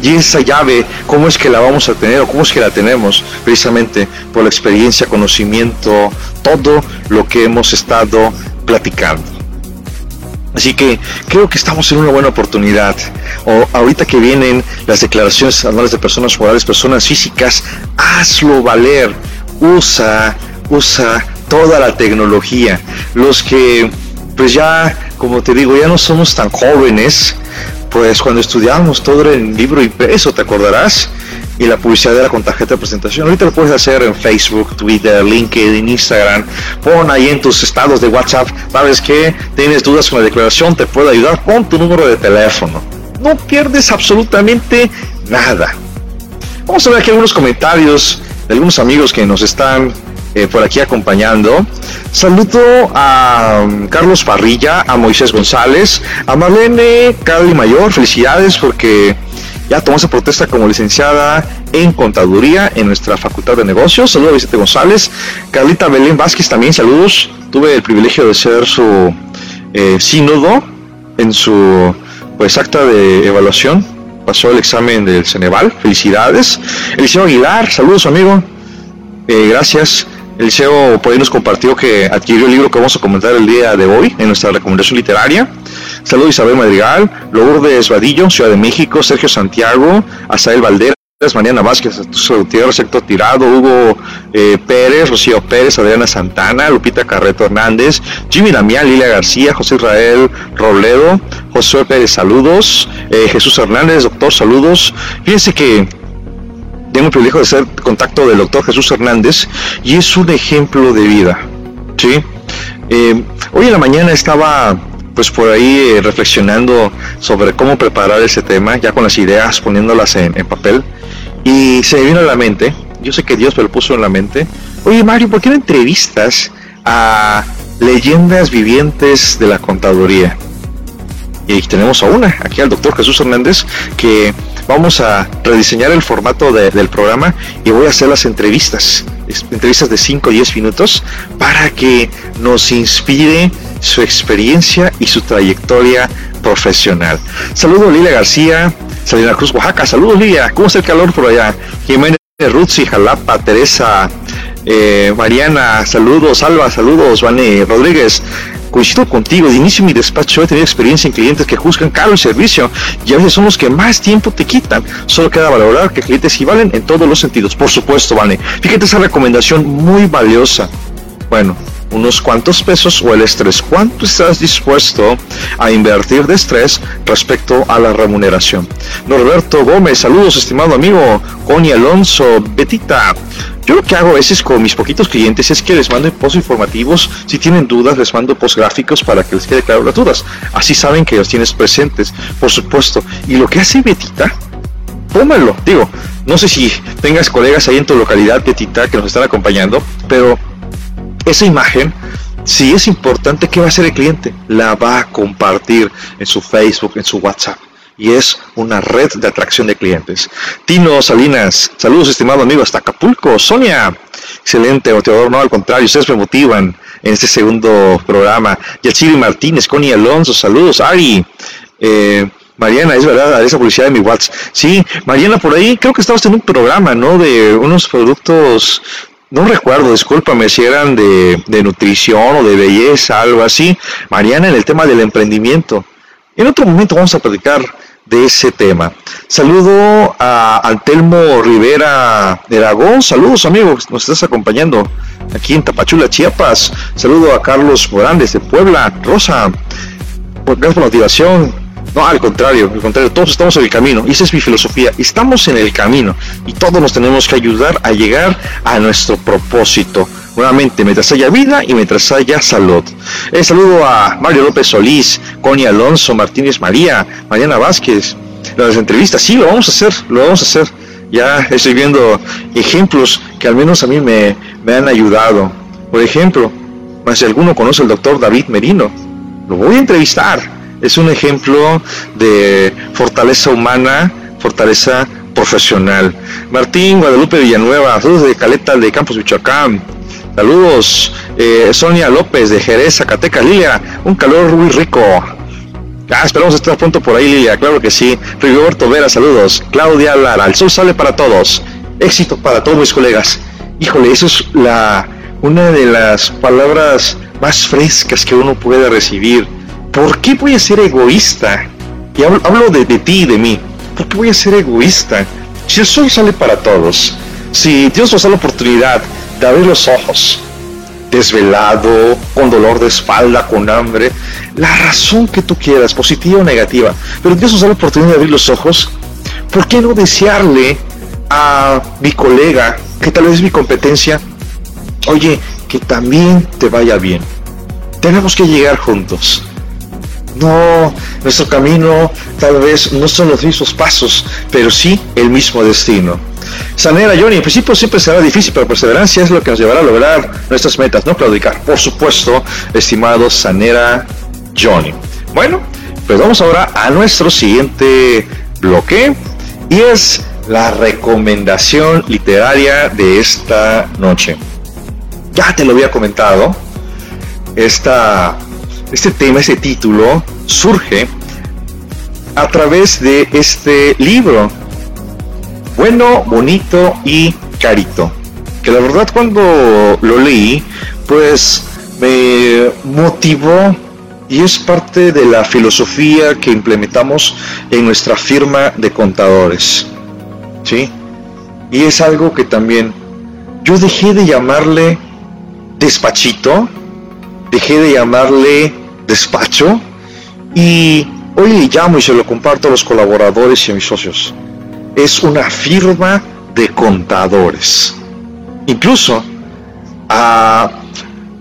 Speaker 1: Y esa llave, ¿cómo es que la vamos a tener o cómo es que la tenemos? Precisamente por la experiencia, conocimiento, todo lo que hemos estado platicando. Así que creo que estamos en una buena oportunidad. O ahorita que vienen las declaraciones anuales de personas morales, personas físicas, hazlo valer. Usa, usa toda la tecnología. Los que, pues ya, como te digo, ya no somos tan jóvenes, pues cuando estudiábamos todo era en libro impreso, ¿te acordarás? Y la publicidad era con tarjeta de presentación. Ahorita lo puedes hacer en Facebook, Twitter, LinkedIn, Instagram. Pon ahí en tus estados de WhatsApp. ¿Sabes que ¿Tienes dudas con la declaración? Te puedo ayudar. Pon tu número de teléfono. No pierdes absolutamente nada. Vamos a ver aquí algunos comentarios de algunos amigos que nos están eh, por aquí acompañando. Saludo a um, Carlos Parrilla, a Moisés González, a Marlene Cali Mayor. Felicidades porque ya tomó esa protesta como licenciada en contaduría en nuestra Facultad de Negocios. Saludos a Vicente González. Carlita Belén Vázquez también, saludos. Tuve el privilegio de ser su eh, sínodo en su pues acta de evaluación. Pasó el examen del Ceneval. Felicidades. Eliseo Aguilar, saludos amigo. Eh, gracias. Eliseo por ahí nos compartió que adquirió el libro que vamos a comentar el día de hoy en nuestra recomendación literaria. Saludos Isabel Madrigal, Lourdes Vadillo, Ciudad de México, Sergio Santiago, Asael Valderas, Mariana Vázquez, Gutiérrez, Sector Tirado, Hugo eh, Pérez, Rocío Pérez, Adriana Santana, Lupita Carreto Hernández, Jimmy Damián, Lilia García, José Israel Robledo, José Pérez, saludos, eh, Jesús Hernández, doctor, saludos. Fíjense que tengo el privilegio de ser contacto del doctor Jesús Hernández y es un ejemplo de vida. ¿sí? Eh, hoy en la mañana estaba pues por ahí eh, reflexionando sobre cómo preparar ese tema, ya con las ideas, poniéndolas en, papel, y se me vino a la mente, yo sé que Dios me lo puso en la mente, oye Mario, ¿por qué no entrevistas a leyendas vivientes de la contaduría? Y tenemos a una, aquí al doctor Jesús Hernández, que vamos a rediseñar el formato del programa y voy a hacer las entrevistas, entrevistas de 5 o 10 minutos, para que nos inspire su experiencia y su trayectoria profesional. Saludos Lilia García, Salina Cruz, Oaxaca. Saludos Lilia, ¿cómo está el calor por allá? Jiménez Ruzzi, Jalapa, Teresa, eh, Mariana, saludos, Alba, saludos, Vane Rodríguez. Coincido contigo, de inicio mi despacho he tenido experiencia en clientes que juzgan caro el servicio y a veces son los que más tiempo te quitan. Solo queda valorar que clientes valen en todos los sentidos. Por supuesto, Vane. Fíjate esa recomendación muy valiosa. Bueno, unos cuantos pesos o el estrés. ¿Cuánto estás dispuesto a invertir de estrés respecto a la remuneración? Norberto Gómez, saludos estimado amigo. Connie Alonso, Betita. Yo lo que hago a veces con mis poquitos clientes es que les mando post informativos. Si tienen dudas, les mando post gráficos para que les quede claro las dudas. Así saben que los tienes presentes, por supuesto. Y lo que hace Betita, póngalo. Digo, no sé si tengas colegas ahí en tu localidad, Betita, que nos están acompañando, pero esa imagen, si es importante, ¿qué va a hacer el cliente? La va a compartir en su Facebook, en su WhatsApp. Y es una red de atracción de clientes. Tino Salinas, saludos estimado amigo hasta Acapulco. Sonia, excelente, motivador, no, al contrario, ustedes me motivan en este segundo programa. Yachiri Martínez, Connie Alonso, saludos. Ari, eh, Mariana, es verdad, esa publicidad de mi WhatsApp. Sí, Mariana, por ahí creo que estabas en un programa, ¿no? De unos productos no recuerdo, discúlpame si eran de, nutrición o de belleza, algo así. Mariana, en el tema del emprendimiento. En otro momento vamos a platicar de ese tema. Saludo a Antelmo Rivera de Aragón. Saludos amigos, nos estás acompañando aquí en Tapachula, Chiapas. Saludo a Carlos Morales de Puebla. Rosa, gracias por la motivación. No, al contrario, al contrario, todos estamos en el camino. Esa es mi filosofía. Estamos en el camino y todos nos tenemos que ayudar a llegar a nuestro propósito. Nuevamente, mientras haya vida y mientras haya salud. Eh, saludo a Mario López Solís, Connie Alonso, Martínez María, Mariana Vázquez. Las entrevistas, sí, lo vamos a hacer, lo vamos a hacer. Ya estoy viendo ejemplos que al menos a mí me, me han ayudado. Por ejemplo, si alguno conoce al doctor David Merino, lo voy a entrevistar es un ejemplo de fortaleza humana, fortaleza profesional. Martín Guadalupe Villanueva, saludos de Caleta de Campos Michoacán. Saludos, eh, Sonia López de Jerez, Zacatecas, Lilia, un calor muy rico. Ah, esperamos estar pronto por ahí, Lilia, claro que sí. Rigoberto Vera, saludos. Claudia Lara, el sol sale para todos. Éxito para todos mis colegas. Híjole, eso es la una de las palabras más frescas que uno puede recibir ¿por qué voy a ser egoísta? Y hablo, de, ti y de mí. ¿Por qué voy a ser egoísta? Si el sol sale para todos, si Dios nos da la oportunidad de abrir los ojos, desvelado, con dolor de espalda, con hambre, la razón que tú quieras, positiva o negativa, pero Dios nos da la oportunidad de abrir los ojos, ¿por qué no desearle a mi colega, que tal vez es mi competencia, oye, que también te vaya bien? Tenemos que llegar juntos. No, nuestro camino tal vez no son los mismos pasos, pero sí el mismo destino. Sanera, Johnny, en principio siempre será difícil, pero perseverancia es lo que nos llevará a lograr nuestras metas, no claudicar. Por supuesto, estimado Sanera Johnny. Bueno, pues vamos ahora a nuestro siguiente bloque y es la recomendación literaria de esta noche. Ya te lo había comentado, esta, este tema, este título surge a través de este libro, Bueno, Bonito y Carito, que la verdad cuando lo leí, pues me motivó y es parte de la filosofía que implementamos en nuestra firma de contadores. ¿Sí? Y es algo que también yo dejé de llamarle despachito, dejé de llamarle despacho y hoy llamo y se lo comparto a los colaboradores y a mis socios. Es una firma de contadores. Incluso a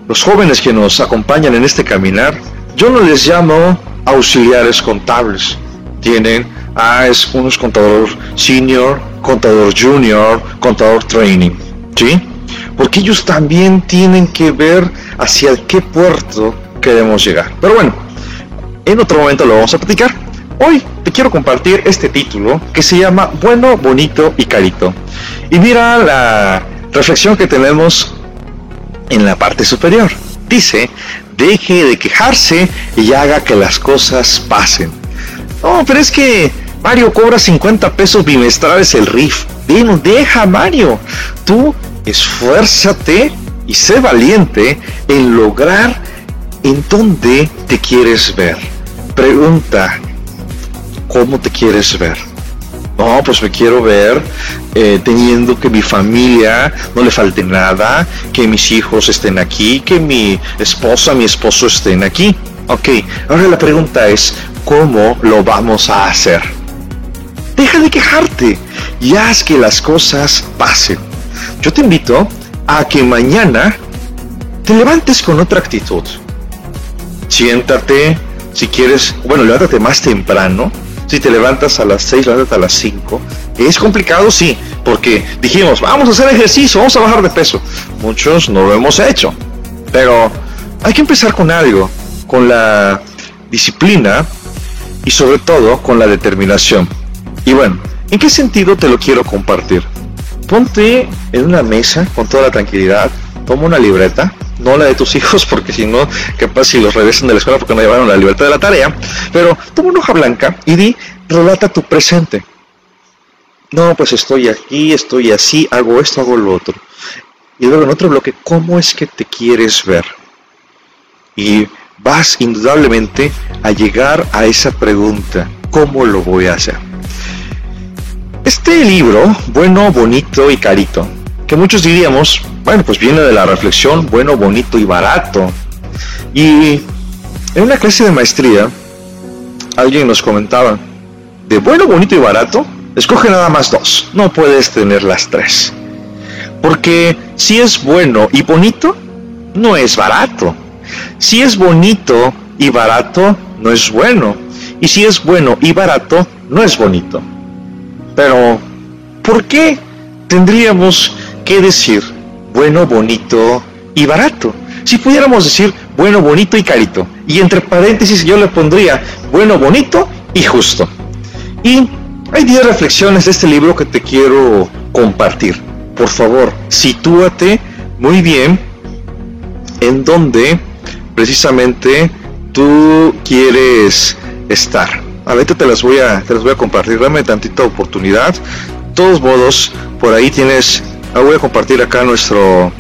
Speaker 1: los jóvenes que nos acompañan en este caminar, yo no les llamo auxiliares contables. Tienen, ah, es unos contador senior, contador junior, contador training, ¿sí? Porque ellos también tienen que ver hacia qué puerto queremos llegar. Pero bueno, en otro momento lo vamos a platicar. Hoy te quiero compartir este título que se llama Bueno, Bonito y Carito. Y mira la reflexión que tenemos en la parte superior. Dice, deje de quejarse y haga que las cosas pasen. No, pero es que Mario cobra 50 pesos bimestrales el RIF. deja Mario. Tú esfuérzate y sé valiente en lograr en dónde te quieres ver. Pregunta, ¿cómo te quieres ver? No, pues me quiero ver eh, teniendo que mi familia no le falte nada, que mis hijos estén aquí, que mi esposa, mi esposo estén aquí. Ok, ahora la pregunta es, ¿cómo lo vamos a hacer? Deja de quejarte y haz que las cosas pasen. Yo te invito a que mañana te levantes con otra actitud. Siéntate, si quieres, bueno, levántate más temprano, si te levantas a las 6, levántate a las 5. Es complicado, sí, porque dijimos, vamos a hacer ejercicio, vamos a bajar de peso. Muchos no lo hemos hecho, pero hay que empezar con algo, con la disciplina y sobre todo con la determinación. Y bueno, ¿en qué sentido te lo quiero compartir? Ponte en una mesa con toda la tranquilidad, toma una libreta, no la de tus hijos, porque si no, capaz si los regresan de la escuela porque no llevaron la libertad de la tarea, pero toma una hoja blanca y di, relata tu presente. No, pues estoy aquí, estoy así, hago esto, hago lo otro. Y luego en otro bloque, ¿cómo es que te quieres ver? Y vas indudablemente a llegar a esa pregunta, ¿cómo lo voy a hacer? Este libro, bueno, bonito y carito, que muchos diríamos, bueno, pues viene de la reflexión bueno, bonito y barato. Y en una clase de maestría, alguien nos comentaba, de bueno, bonito y barato, escoge nada más dos, no puedes tener las tres. Porque si es bueno y bonito, no es barato. Si es bonito y barato, no es bueno. Y si es bueno y barato, no es bonito. Pero, ¿por qué tendríamos que decir bueno, bonito y barato. Si pudiéramos decir bueno, bonito y carito. Y entre paréntesis yo le pondría bueno, bonito y justo. Y hay 10 reflexiones de este libro que te quiero compartir. Por favor, sitúate muy bien en donde precisamente tú quieres estar. Ahorita te las voy a, te las voy a compartir, dame tantita oportunidad. De todos modos, por ahí tienes Ah, voy a compartir acá nuestro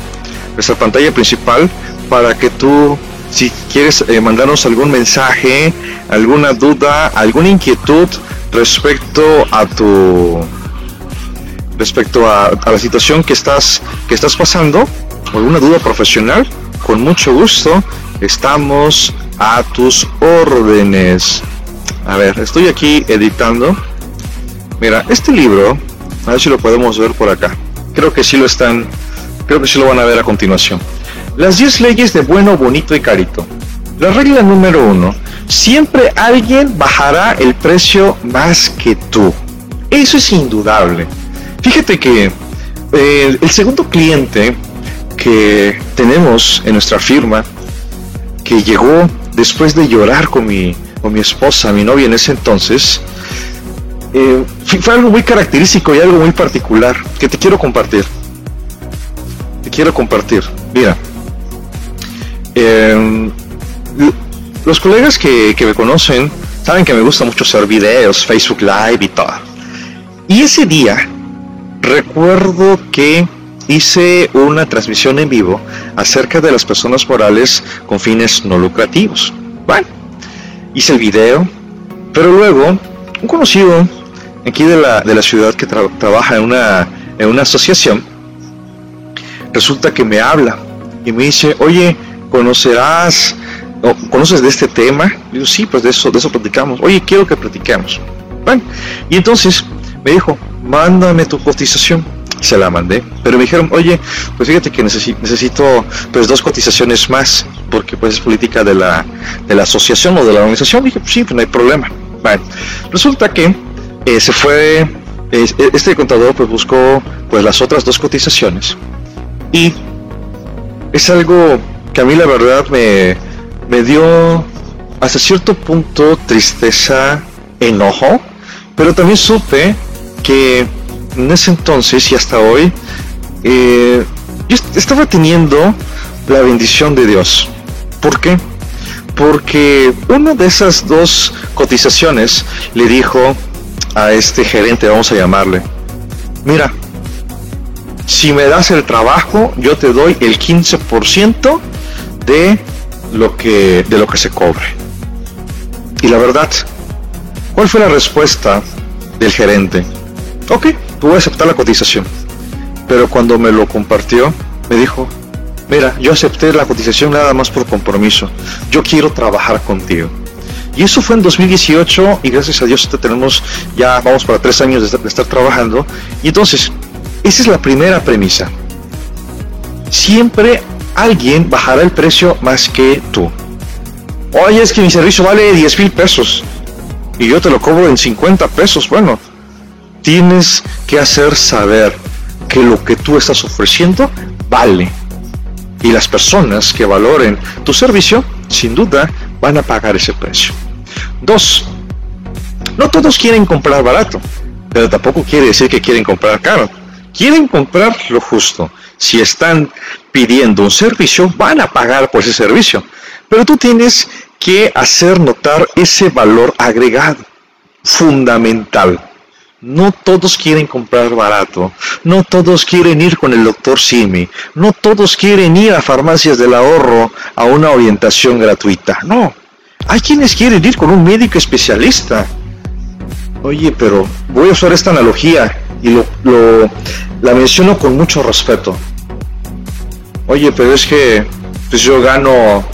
Speaker 1: nuestra pantalla principal para que tú si quieres eh, mandarnos algún mensaje, alguna duda, alguna inquietud respecto a tu respecto a, a, la situación que estás que estás pasando, alguna duda profesional, con mucho gusto estamos a tus órdenes. A ver, estoy aquí editando. Mira, este libro, a ver si lo podemos ver por acá creo que sí lo están, creo que sí lo van a ver a continuación. Las 10 leyes de bueno, bonito y carito. La regla número uno, siempre alguien bajará el precio más que tú. Eso es indudable. Fíjate que eh, el segundo cliente que tenemos en nuestra firma, que llegó después de llorar con mi, con mi esposa, mi novia en ese entonces, eh, fue algo muy característico y algo muy particular que te quiero compartir. Te quiero compartir. Mira, em, los colegas que, que me conocen saben que me gusta mucho hacer videos, Facebook Live y todo. Y ese día recuerdo que hice una transmisión en vivo acerca de las personas morales con fines no lucrativos. Bueno, hice el video, pero luego un conocido aquí de la, de la ciudad que trabaja en una, en una asociación, resulta que me habla y me dice, oye, ¿conocerás, o, conoces de este tema? digo, sí, pues de eso, de eso platicamos. Oye, quiero que platiquemos. Bueno, y entonces me dijo, mándame tu cotización. Se la mandé, pero me dijeron, oye, pues fíjate que necesito pues dos cotizaciones más, porque pues es política de la, de la asociación o de la organización. Y dije, pues sí, pues no hay problema. Bueno, resulta que eh, se fue, este contador pues buscó pues las otras dos cotizaciones y es algo que a mí la verdad me, me dio hasta cierto punto tristeza, enojo, pero también supe que en ese entonces y hasta hoy eh, yo estaba teniendo la bendición de Dios. ¿Por qué? Porque una de esas dos cotizaciones le dijo a este gerente, vamos a llamarle, mira, si me das el trabajo, yo te doy el 15% de lo que de lo que se cobre. Y la verdad, ¿cuál fue la respuesta del gerente? Ok, voy a aceptar la cotización. Pero cuando me lo compartió, me dijo, mira, yo acepté la cotización nada más por compromiso. Yo quiero trabajar contigo. Y eso fue en 2018 y gracias a Dios tenemos ya, vamos para tres años de estar, trabajando. Y entonces, esa es la primera premisa. Siempre alguien bajará el precio más que tú. Oye, es que mi servicio vale 10 mil pesos y yo te lo cobro en 50 pesos. Bueno, tienes que hacer saber que lo que tú estás ofreciendo vale. Y las personas que valoren tu servicio, sin duda, van a pagar ese precio. Dos, no todos quieren comprar barato, pero tampoco quiere decir que quieren comprar caro. Quieren comprar lo justo. Si están pidiendo un servicio, van a pagar por ese servicio. Pero tú tienes que hacer notar ese valor agregado, fundamental. No todos quieren comprar barato, no todos quieren ir con el doctor Simi, no todos quieren ir a farmacias del ahorro a una orientación gratuita. No, hay quienes quieren ir con un médico especialista. Oye, pero voy a usar esta analogía y lo, la menciono con mucho respeto. Oye, pero es que pues yo gano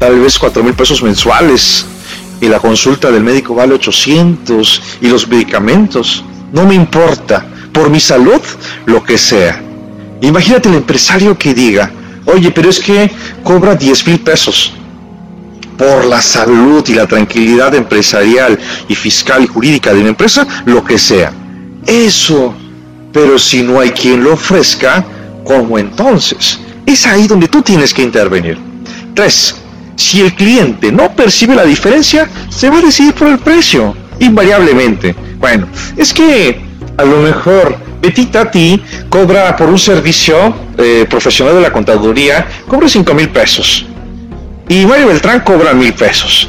Speaker 1: tal vez cuatro mil pesos mensuales y la consulta del médico vale 800 y los medicamentos. No me importa, por mi salud, lo que sea. Imagínate el empresario que diga, oye, pero es que cobra 10 mil pesos por la salud y la tranquilidad empresarial y fiscal y jurídica de una empresa, lo que sea. Eso. Pero si no hay quien lo ofrezca, ¿cómo entonces? Es ahí donde tú tienes que intervenir. Tres, si el cliente no percibe la diferencia, se va a decidir por el precio, invariablemente. Bueno, es que a lo mejor Betty Tati cobra por un servicio eh, profesional de la contaduría, cobra 5 mil pesos. Y Mario Beltrán cobra mil pesos.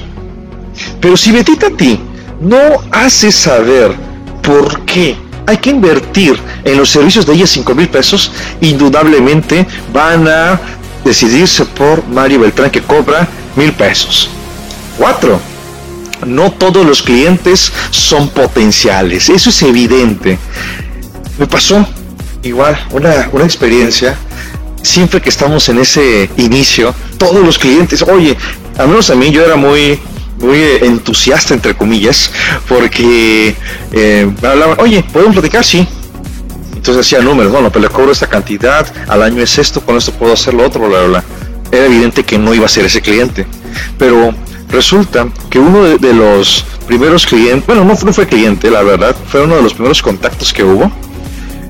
Speaker 1: Pero si Betty Tati no hace saber por qué hay que invertir en los servicios de ella 5 mil pesos, indudablemente van a decidirse por Mario Beltrán que cobra mil pesos. Cuatro, no todos los clientes son potenciales, eso es evidente. Me pasó igual una, una experiencia, siempre que estamos en ese inicio, todos los clientes, oye, al menos a mí yo era muy, muy entusiasta, entre comillas, porque eh, hablaban, oye, ¿podemos platicar? Sí. Entonces hacía números, bueno, pero le cobro esta cantidad, al año es esto, con esto puedo hacer lo otro, bla, bla. Era evidente que no iba a ser ese cliente. Pero resulta que uno de, los primeros clientes, bueno, no, fue cliente, la verdad, fue uno de los primeros contactos que hubo.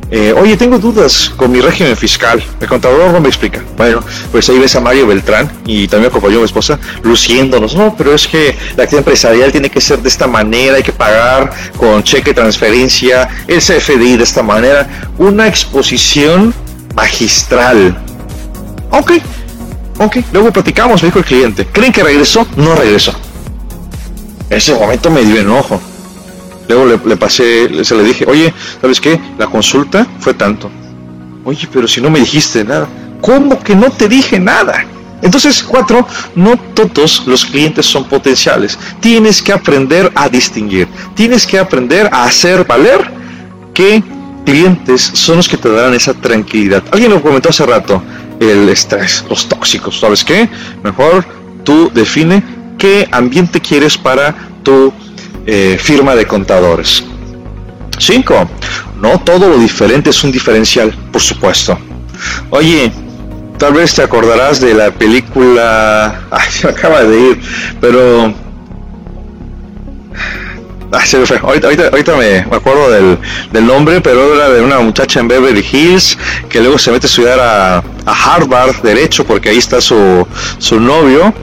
Speaker 1: eh, oye, tengo dudas con mi régimen fiscal. El contador no me explica. Bueno, pues ahí ves a Mario Beltrán y también acompañó mi esposa luciéndonos. No, pero es que la actividad empresarial tiene que ser de esta manera, hay que pagar con cheque, transferencia, el CFDI de esta manera. Una exposición magistral. Ok, ok. Luego platicamos, me dijo el cliente. ¿Creen que regresó? No regresó. Ese momento me dio enojo. Luego le, pasé, se le dije, oye, ¿sabes qué? La consulta fue tanto. Oye, pero si no me dijiste nada. ¿Cómo que no te dije nada? Entonces, cuatro, no todos los clientes son potenciales. Tienes que aprender a distinguir. Tienes que aprender a hacer valer que clientes son los que te darán esa tranquilidad. Alguien lo comentó hace rato, el estrés, los tóxicos. ¿Sabes qué? Mejor tú define qué ambiente quieres para tu eh, firma de contadores. 5. No todo lo diferente es un diferencial, por supuesto. Oye, tal vez te acordarás de la película... Ay, se acaba de ir, pero... Ahorita, me, acuerdo del, nombre, pero era de una muchacha en Beverly Hills que luego se mete a estudiar a, a Harvard, Derecho, porque ahí está su, su novio.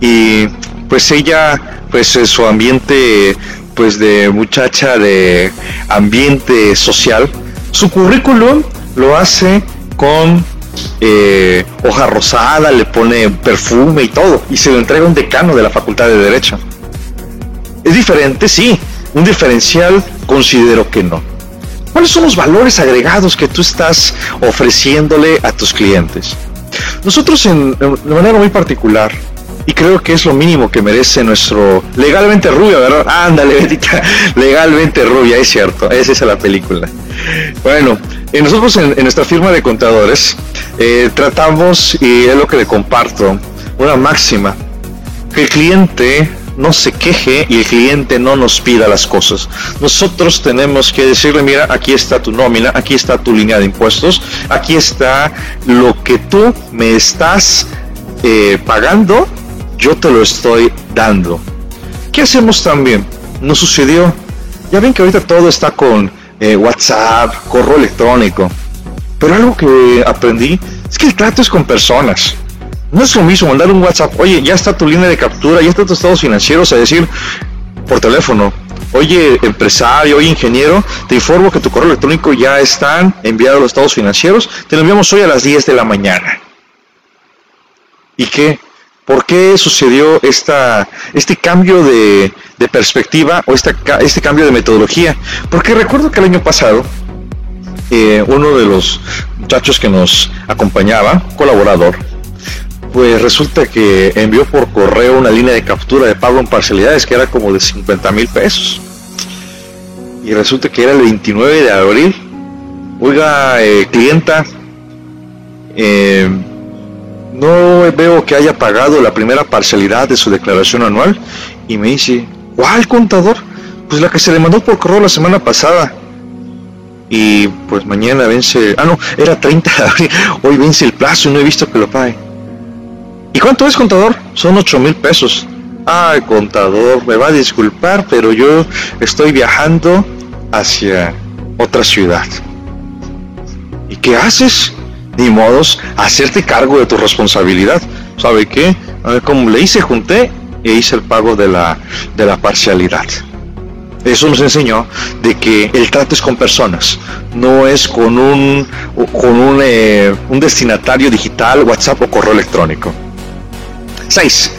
Speaker 1: Y pues ella pues su ambiente pues de muchacha de ambiente social, su currículum lo hace con eh, hoja rosada, le pone perfume y todo, y se lo entrega un decano de la Facultad de Derecho. Es diferente, sí, un diferencial considero que no. ¿Cuáles son los valores agregados que tú estás ofreciéndole a tus clientes? Nosotros en, de manera muy particular y creo que es lo mínimo que merece nuestro legalmente rubia, ¿verdad? Ándale, Betita, legalmente rubia, es cierto, esa es la película. Bueno, eh, nosotros en, nuestra firma de contadores eh, tratamos, y es lo que le comparto, una máxima, que el cliente no se queje y el cliente no nos pida las cosas. Nosotros tenemos que decirle, mira, aquí está tu nómina, aquí está tu línea de impuestos, aquí está lo que tú me estás eh, pagando yo te lo estoy dando. ¿Qué hacemos también? Nos sucedió. Ya ven que ahorita todo está con eh, WhatsApp, correo electrónico. Pero algo que aprendí es que el trato es con personas. No es lo mismo mandar un WhatsApp, oye, ya está tu línea de captura, ya está tus estados financieros, a decir por teléfono, oye, empresario, oye, ingeniero, te informo que tu correo electrónico ya están enviados los estados financieros, te lo enviamos hoy a las 10 de la mañana. ¿Y qué? ¿Por qué sucedió esta, este cambio de, perspectiva o esta, este cambio de metodología? Porque recuerdo que el año pasado eh, uno de los muchachos que nos acompañaba, colaborador, pues resulta que envió por correo una línea de captura de pago en parcialidades que era como de 50 mil pesos. Y resulta que era el 29 de abril. Oiga, eh, clienta, eh, no veo que haya pagado la primera parcialidad de su declaración anual. Y me dice, ¿cuál contador? Pues la que se le mandó por correo la semana pasada. Y pues mañana vence, ah no, era 30 de abril, hoy vence el plazo y no he visto que lo pague. ¿Y cuánto es contador? Son 8 mil pesos. Ay, contador, me va a disculpar, pero yo estoy viajando hacia otra ciudad. ¿Y qué haces? ni modos, hacerte cargo de tu responsabilidad. ¿Sabe qué? Como le hice, junté e hice el pago de la, de la parcialidad. Eso nos enseñó de que el trato es con personas, no es con un, con un, eh, un destinatario digital, WhatsApp o correo electrónico. 6.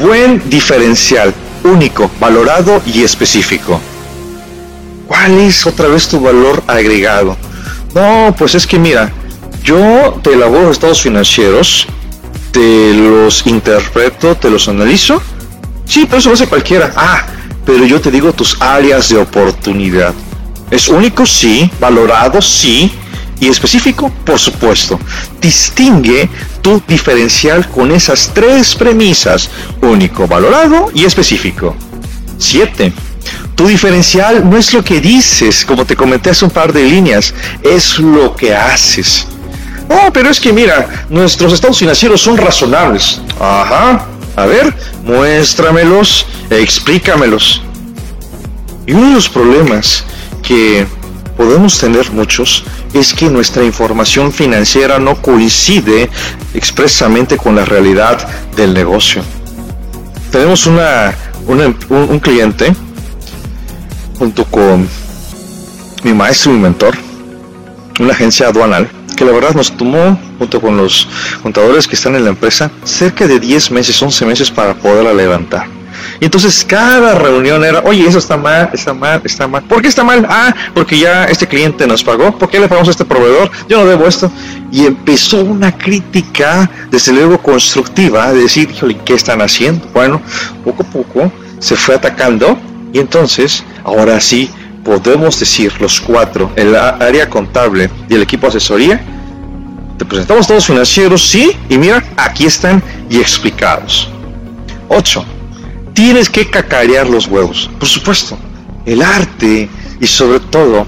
Speaker 1: Buen diferencial, único, valorado y específico. ¿Cuál es otra vez tu valor agregado? No, pues es que mira, yo te elaboro estados financieros, te los interpreto, te los analizo. Sí, pero eso lo hace cualquiera. Ah, pero yo te digo tus áreas de oportunidad. ¿Es único? Sí. ¿Valorado? Sí. ¿Y específico? Por supuesto. Distingue tu diferencial con esas tres premisas. Único, valorado y específico. 7. Tu diferencial no es lo que dices, como te comenté hace un par de líneas, es lo que haces. Oh, pero es que mira, nuestros estados financieros son razonables. Ajá. A ver, muéstramelos, explícamelos. Y uno de los problemas que podemos tener muchos es que nuestra información financiera no coincide expresamente con la realidad del negocio. Tenemos una, un, cliente junto con mi maestro y mi mentor, una agencia aduanal, que la verdad nos tomó, junto con los contadores que están en la empresa, cerca de 10 meses, 11 meses para poderla levantar. Y entonces cada reunión era, oye, eso está mal, está mal, está mal. ¿Por qué está mal? Ah, porque ya este cliente nos pagó. ¿Por qué le pagamos a este proveedor? Yo no debo esto. Y empezó una crítica, desde luego constructiva, de decir, híjole, ¿qué están haciendo? Bueno, poco a poco se fue atacando y entonces, ahora sí, podemos decir los cuatro, el área contable y el equipo de asesoría, te presentamos todos financieros, sí, y mira, aquí están y explicados. 8 tienes que cacarear los huevos. Por supuesto, el arte y sobre todo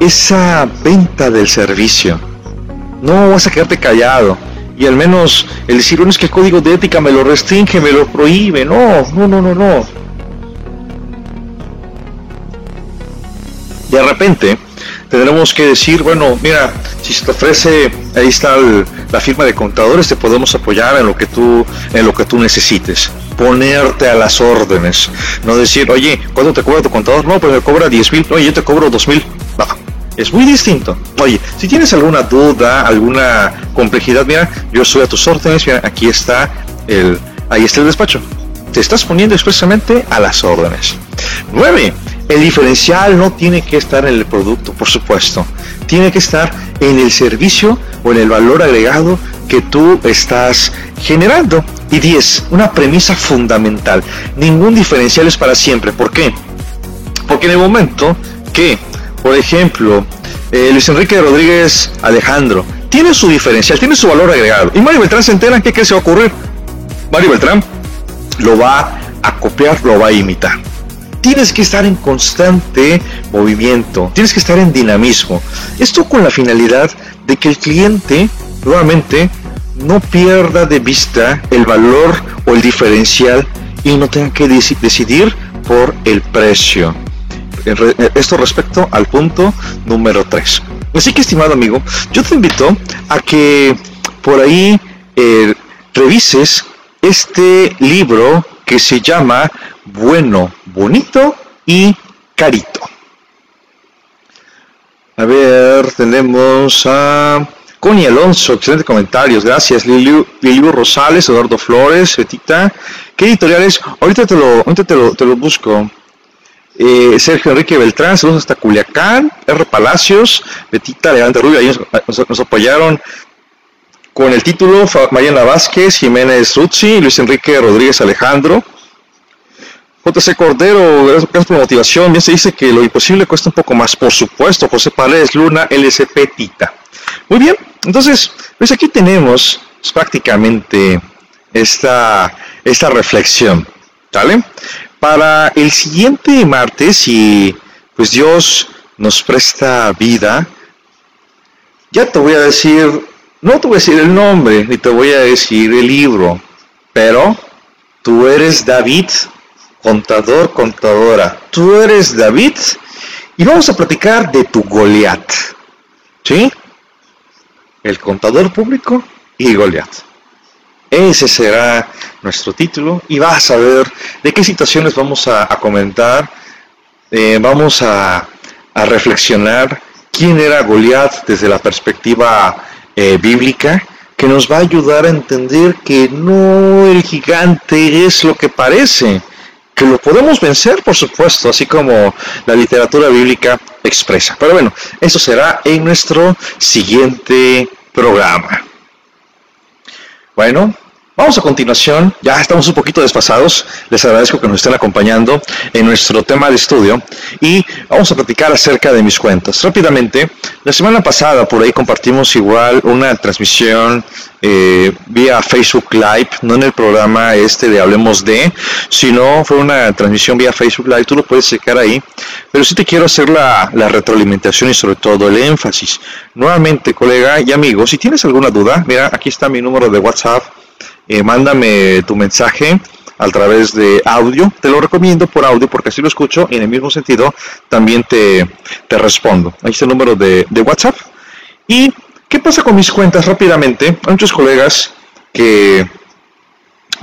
Speaker 1: esa venta del servicio. No vas a quedarte callado y al menos el decir, bueno, es que el código de ética me lo restringe, me lo prohíbe. No, no, no, no, no. De repente tendremos que decir, bueno, mira, si se te ofrece, ahí está la firma de contadores, te podemos apoyar en lo que tú, en lo que tú necesites ponerte a las órdenes. No decir, oye, ¿cuánto te cobra tu contador? No, pues me cobra 10 mil, oye, yo te cobro 2 mil. Es muy distinto. Oye, si tienes alguna duda, alguna complejidad, mira, yo estoy a tus órdenes, mira, aquí está el, ahí está el despacho. Te estás poniendo expresamente a las órdenes. 9. El diferencial no tiene que estar en el producto, por supuesto. Tiene que estar en el servicio o en el valor agregado que tú estás generando. Y 10, una premisa fundamental. Ningún diferencial es para siempre. ¿Por qué? Porque en el momento que, por ejemplo, eh, Luis Enrique Rodríguez Alejandro tiene su diferencial, tiene su valor agregado, y Mario Beltrán se entera, ¿qué, qué se va a ocurrir? Mario Beltrán lo va a copiar, lo va a imitar. Tienes que estar en constante movimiento, tienes que estar en dinamismo. Esto con la finalidad de que el cliente, nuevamente, no pierda de vista el valor o el diferencial y no tenga que decidir por el precio. Esto respecto al punto número 3. Así que, estimado amigo, yo te invito a que por ahí eh, revises este libro que se llama Bueno, Bonito y Carito. A ver, tenemos a Connie Alonso, excelentes comentarios, gracias. Liliu, Rosales, Eduardo Flores, Betita. ¿Qué editoriales? Ahorita te lo, ahorita te lo, busco. Eh, Sergio Enrique Beltrán, saludos hasta Culiacán, R. Palacios, Betita Levante Rubio, ahí nos, apoyaron con el título Mariana Vázquez, Jiménez Ruzzi, Luis Enrique Rodríguez Alejandro. JC Cordero, gracias por la motivación. Bien se dice que lo imposible cuesta un poco más, por supuesto. José Paredes Luna, LSP Tita. Muy bien, entonces, pues aquí tenemos prácticamente esta, esta reflexión, ¿vale? Para el siguiente martes, si pues Dios nos presta vida, ya te voy a decir, no te voy a decir el nombre, ni te voy a decir el libro, pero tú eres David, contador, contadora, tú eres David, y vamos a platicar de tu Goliat, ¿sí? El contador público y Goliat. Ese será nuestro título y vas a ver de qué situaciones vamos a, comentar, eh, vamos a, reflexionar quién era Goliat desde la perspectiva eh, bíblica, que nos va a ayudar a entender que no el gigante es lo que parece, que lo podemos vencer, por supuesto, así como la literatura bíblica expresa. Pero bueno, eso será en nuestro siguiente programa. Bueno, Vamos a continuación, ya estamos un poquito despasados, les agradezco que nos estén acompañando en nuestro tema de estudio y vamos a platicar acerca de mis cuentas. Rápidamente, la semana pasada por ahí compartimos igual una transmisión eh, vía Facebook Live, no en el programa este de Hablemos de, sino fue una transmisión vía Facebook Live, tú lo puedes checar ahí, pero sí te quiero hacer la, la retroalimentación y sobre todo el énfasis. Nuevamente, colega y amigo, si tienes alguna duda, mira, aquí está mi número de WhatsApp eh, mándame tu mensaje a través de audio. Te lo recomiendo por audio porque así lo escucho y en el mismo sentido también te, te respondo. Ahí está el número de, de WhatsApp. ¿Y qué pasa con mis cuentas rápidamente? Hay muchos colegas que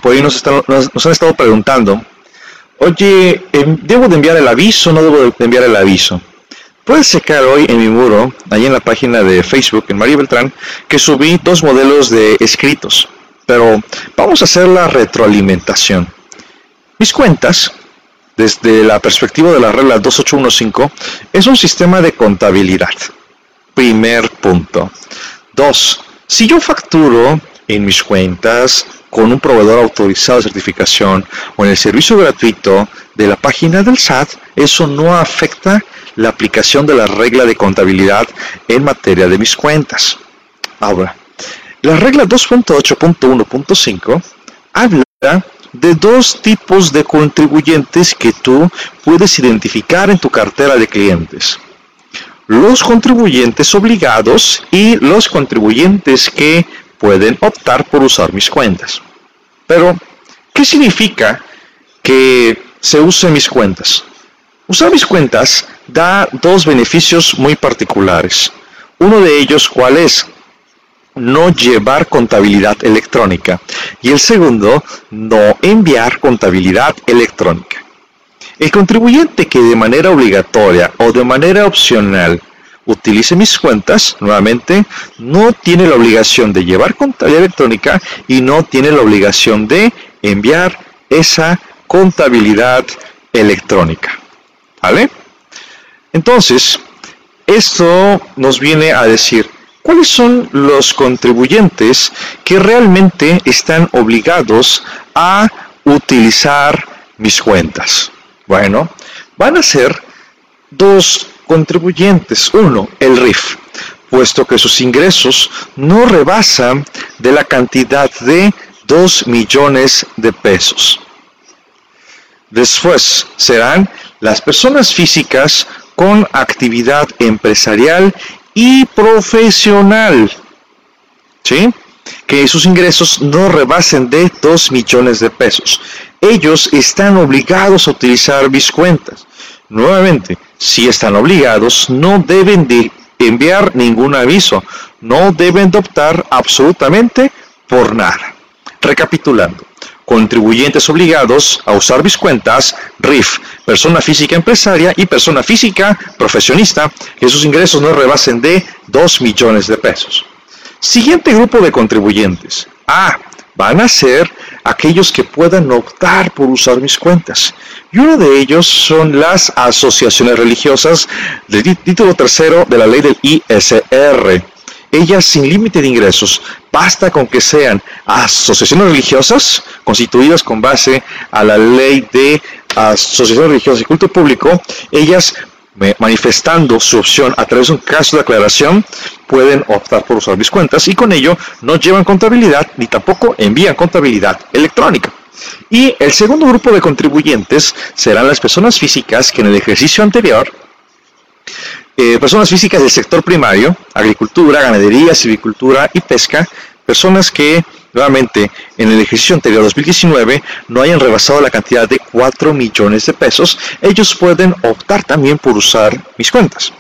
Speaker 1: por ahí nos, están, nos, han estado preguntando, oye, em, ¿debo de enviar el aviso o no debo de enviar el aviso? Puedes checar hoy en mi muro, ahí en la página de Facebook, en María Beltrán, que subí dos modelos de escritos. Pero vamos a hacer la retroalimentación. Mis cuentas, desde la perspectiva de la regla 2815, es un sistema de contabilidad. Primer punto. Dos, si yo facturo en mis cuentas con un proveedor autorizado de certificación o en el servicio gratuito de la página del SAT, eso no afecta la aplicación de la regla de contabilidad en materia de mis cuentas. Ahora, la regla 2.8.1.5 habla de dos tipos de contribuyentes que tú puedes identificar en tu cartera de clientes. Los contribuyentes obligados y los contribuyentes que pueden optar por usar mis cuentas. Pero, ¿qué significa que se usen mis cuentas? Usar mis cuentas da dos beneficios muy particulares. Uno de ellos, ¿cuál es? No llevar contabilidad electrónica. Y el segundo, no enviar contabilidad electrónica. El contribuyente que de manera obligatoria o de manera opcional utilice mis cuentas, nuevamente, no tiene la obligación de llevar contabilidad electrónica y no tiene la obligación de enviar esa contabilidad electrónica. ¿Vale? Entonces, esto nos viene a decir, ¿cuáles son los contribuyentes que realmente están obligados a utilizar mis cuentas? Bueno, van a ser dos contribuyentes. Uno, el RIF, puesto que sus ingresos no rebasan de la cantidad de 2 millones de pesos. Después serán las personas físicas con actividad empresarial y profesional. ¿Sí? Que sus ingresos no rebasen de 2 millones de pesos. Ellos están obligados a utilizar mis cuentas. Nuevamente, si están obligados, no deben de enviar ningún aviso, no deben de optar absolutamente por nada. Recapitulando, contribuyentes obligados a usar mis cuentas, RIF, persona física empresaria y persona física profesionista, que sus ingresos no rebasen de 2 millones de pesos. Siguiente grupo de contribuyentes. A. Van a ser aquellos que puedan optar por usar mis cuentas. Y uno de ellos son las asociaciones religiosas del título tercero de la ley del ISR. Ellas sin límite de ingresos, basta con que sean asociaciones religiosas constituidas con base a la ley de asociaciones religiosas y culto público, ellas manifestando su opción a través de un caso de aclaración, pueden optar por usar mis cuentas y con ello no llevan contabilidad ni tampoco envían contabilidad electrónica. Y el segundo grupo de contribuyentes serán las personas físicas que en el ejercicio anterior, eh, personas físicas del sector primario, agricultura, ganadería, silvicultura y pesca, personas que nuevamente en el ejercicio anterior 2019 no hayan rebasado la cantidad de 4 millones de pesos, ellos pueden optar también por usar mis cuentas.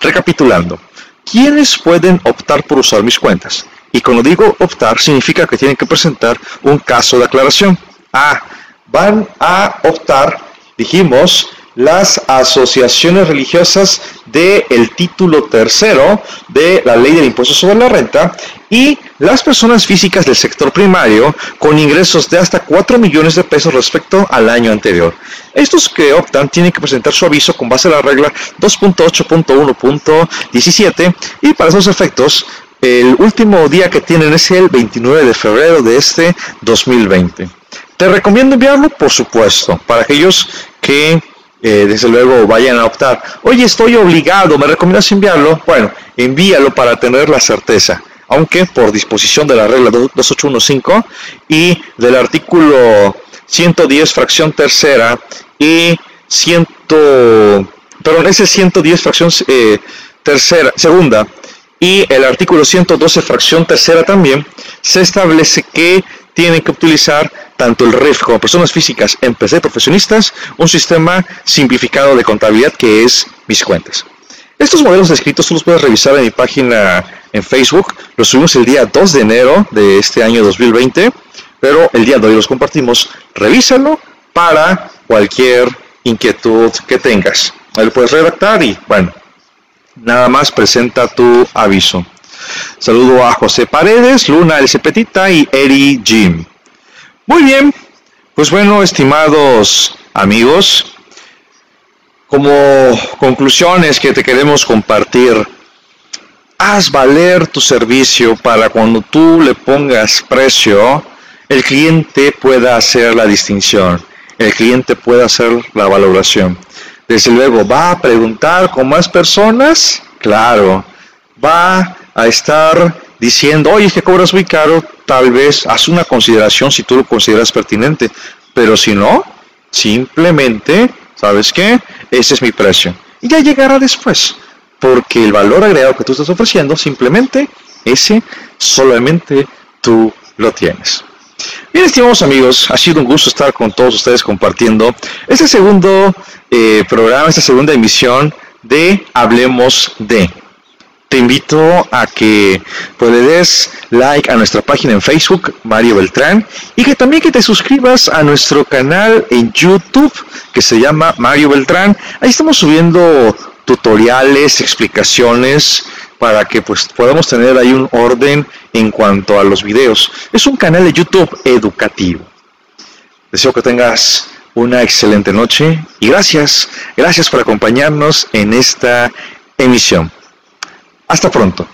Speaker 1: Recapitulando, ¿quiénes pueden optar por usar mis cuentas? Y cuando digo optar, significa que tienen que presentar un caso de aclaración. Ah, van a optar, dijimos, las asociaciones religiosas del título tercero de la ley del impuesto sobre la renta y las personas físicas del sector primario con ingresos de hasta 4 millones de pesos respecto al año anterior. Estos que optan tienen que presentar su aviso con base a la regla 2.8.1.17 y para esos efectos el último día que tienen es el 29 de febrero de este 2020. Te recomiendo enviarlo, por supuesto, para aquellos que eh, desde luego vayan a optar. Oye, estoy obligado, ¿me recomiendas enviarlo? Bueno, envíalo para tener la certeza, aunque por disposición de la regla 2815 y del artículo 110 fracción tercera y 100, perdón, ese 110 fracción eh, tercera, segunda y el artículo 112 fracción tercera también se establece que tienen que utilizar tanto el RIF como personas físicas en PC profesionistas un sistema simplificado de contabilidad que es Mis Cuentas. Estos modelos descritos tú los puedes revisar en mi página en Facebook. Los subimos el día 2 de enero de este año 2020, pero el día de hoy los compartimos. Revísalo para cualquier inquietud que tengas. Ahí lo puedes redactar y bueno, nada más presenta tu aviso. Saludo a José Paredes, Luna El Cepetita y Eri Jim. Muy bien, pues bueno, estimados amigos, como conclusiones que te queremos compartir, haz valer tu servicio para cuando tú le pongas precio, el cliente pueda hacer la distinción, el cliente pueda hacer la valoración. Desde luego, ¿va a preguntar con más personas? Claro. ¿Va a estar diciendo, oye, es que cobras muy caro? Tal vez haz una consideración si tú lo consideras pertinente. Pero si no, simplemente, ¿sabes qué? Ese es mi precio. Y ya llegará después. Porque el valor agregado que tú estás ofreciendo, simplemente ese solamente tú lo tienes. Bien, estimados amigos, ha sido un gusto estar con todos ustedes compartiendo este segundo eh, programa, esta segunda emisión de Hablemos de. Te invito a que pues, le des like a nuestra página en Facebook, Mario Beltrán, y que también que te suscribas a nuestro canal en YouTube, que se llama Mario Beltrán. Ahí estamos subiendo tutoriales, explicaciones, para que pues podamos tener ahí un orden en cuanto a los videos. Es un canal de YouTube educativo. Deseo que tengas una excelente noche y gracias, gracias por acompañarnos en esta emisión. Hasta pronto.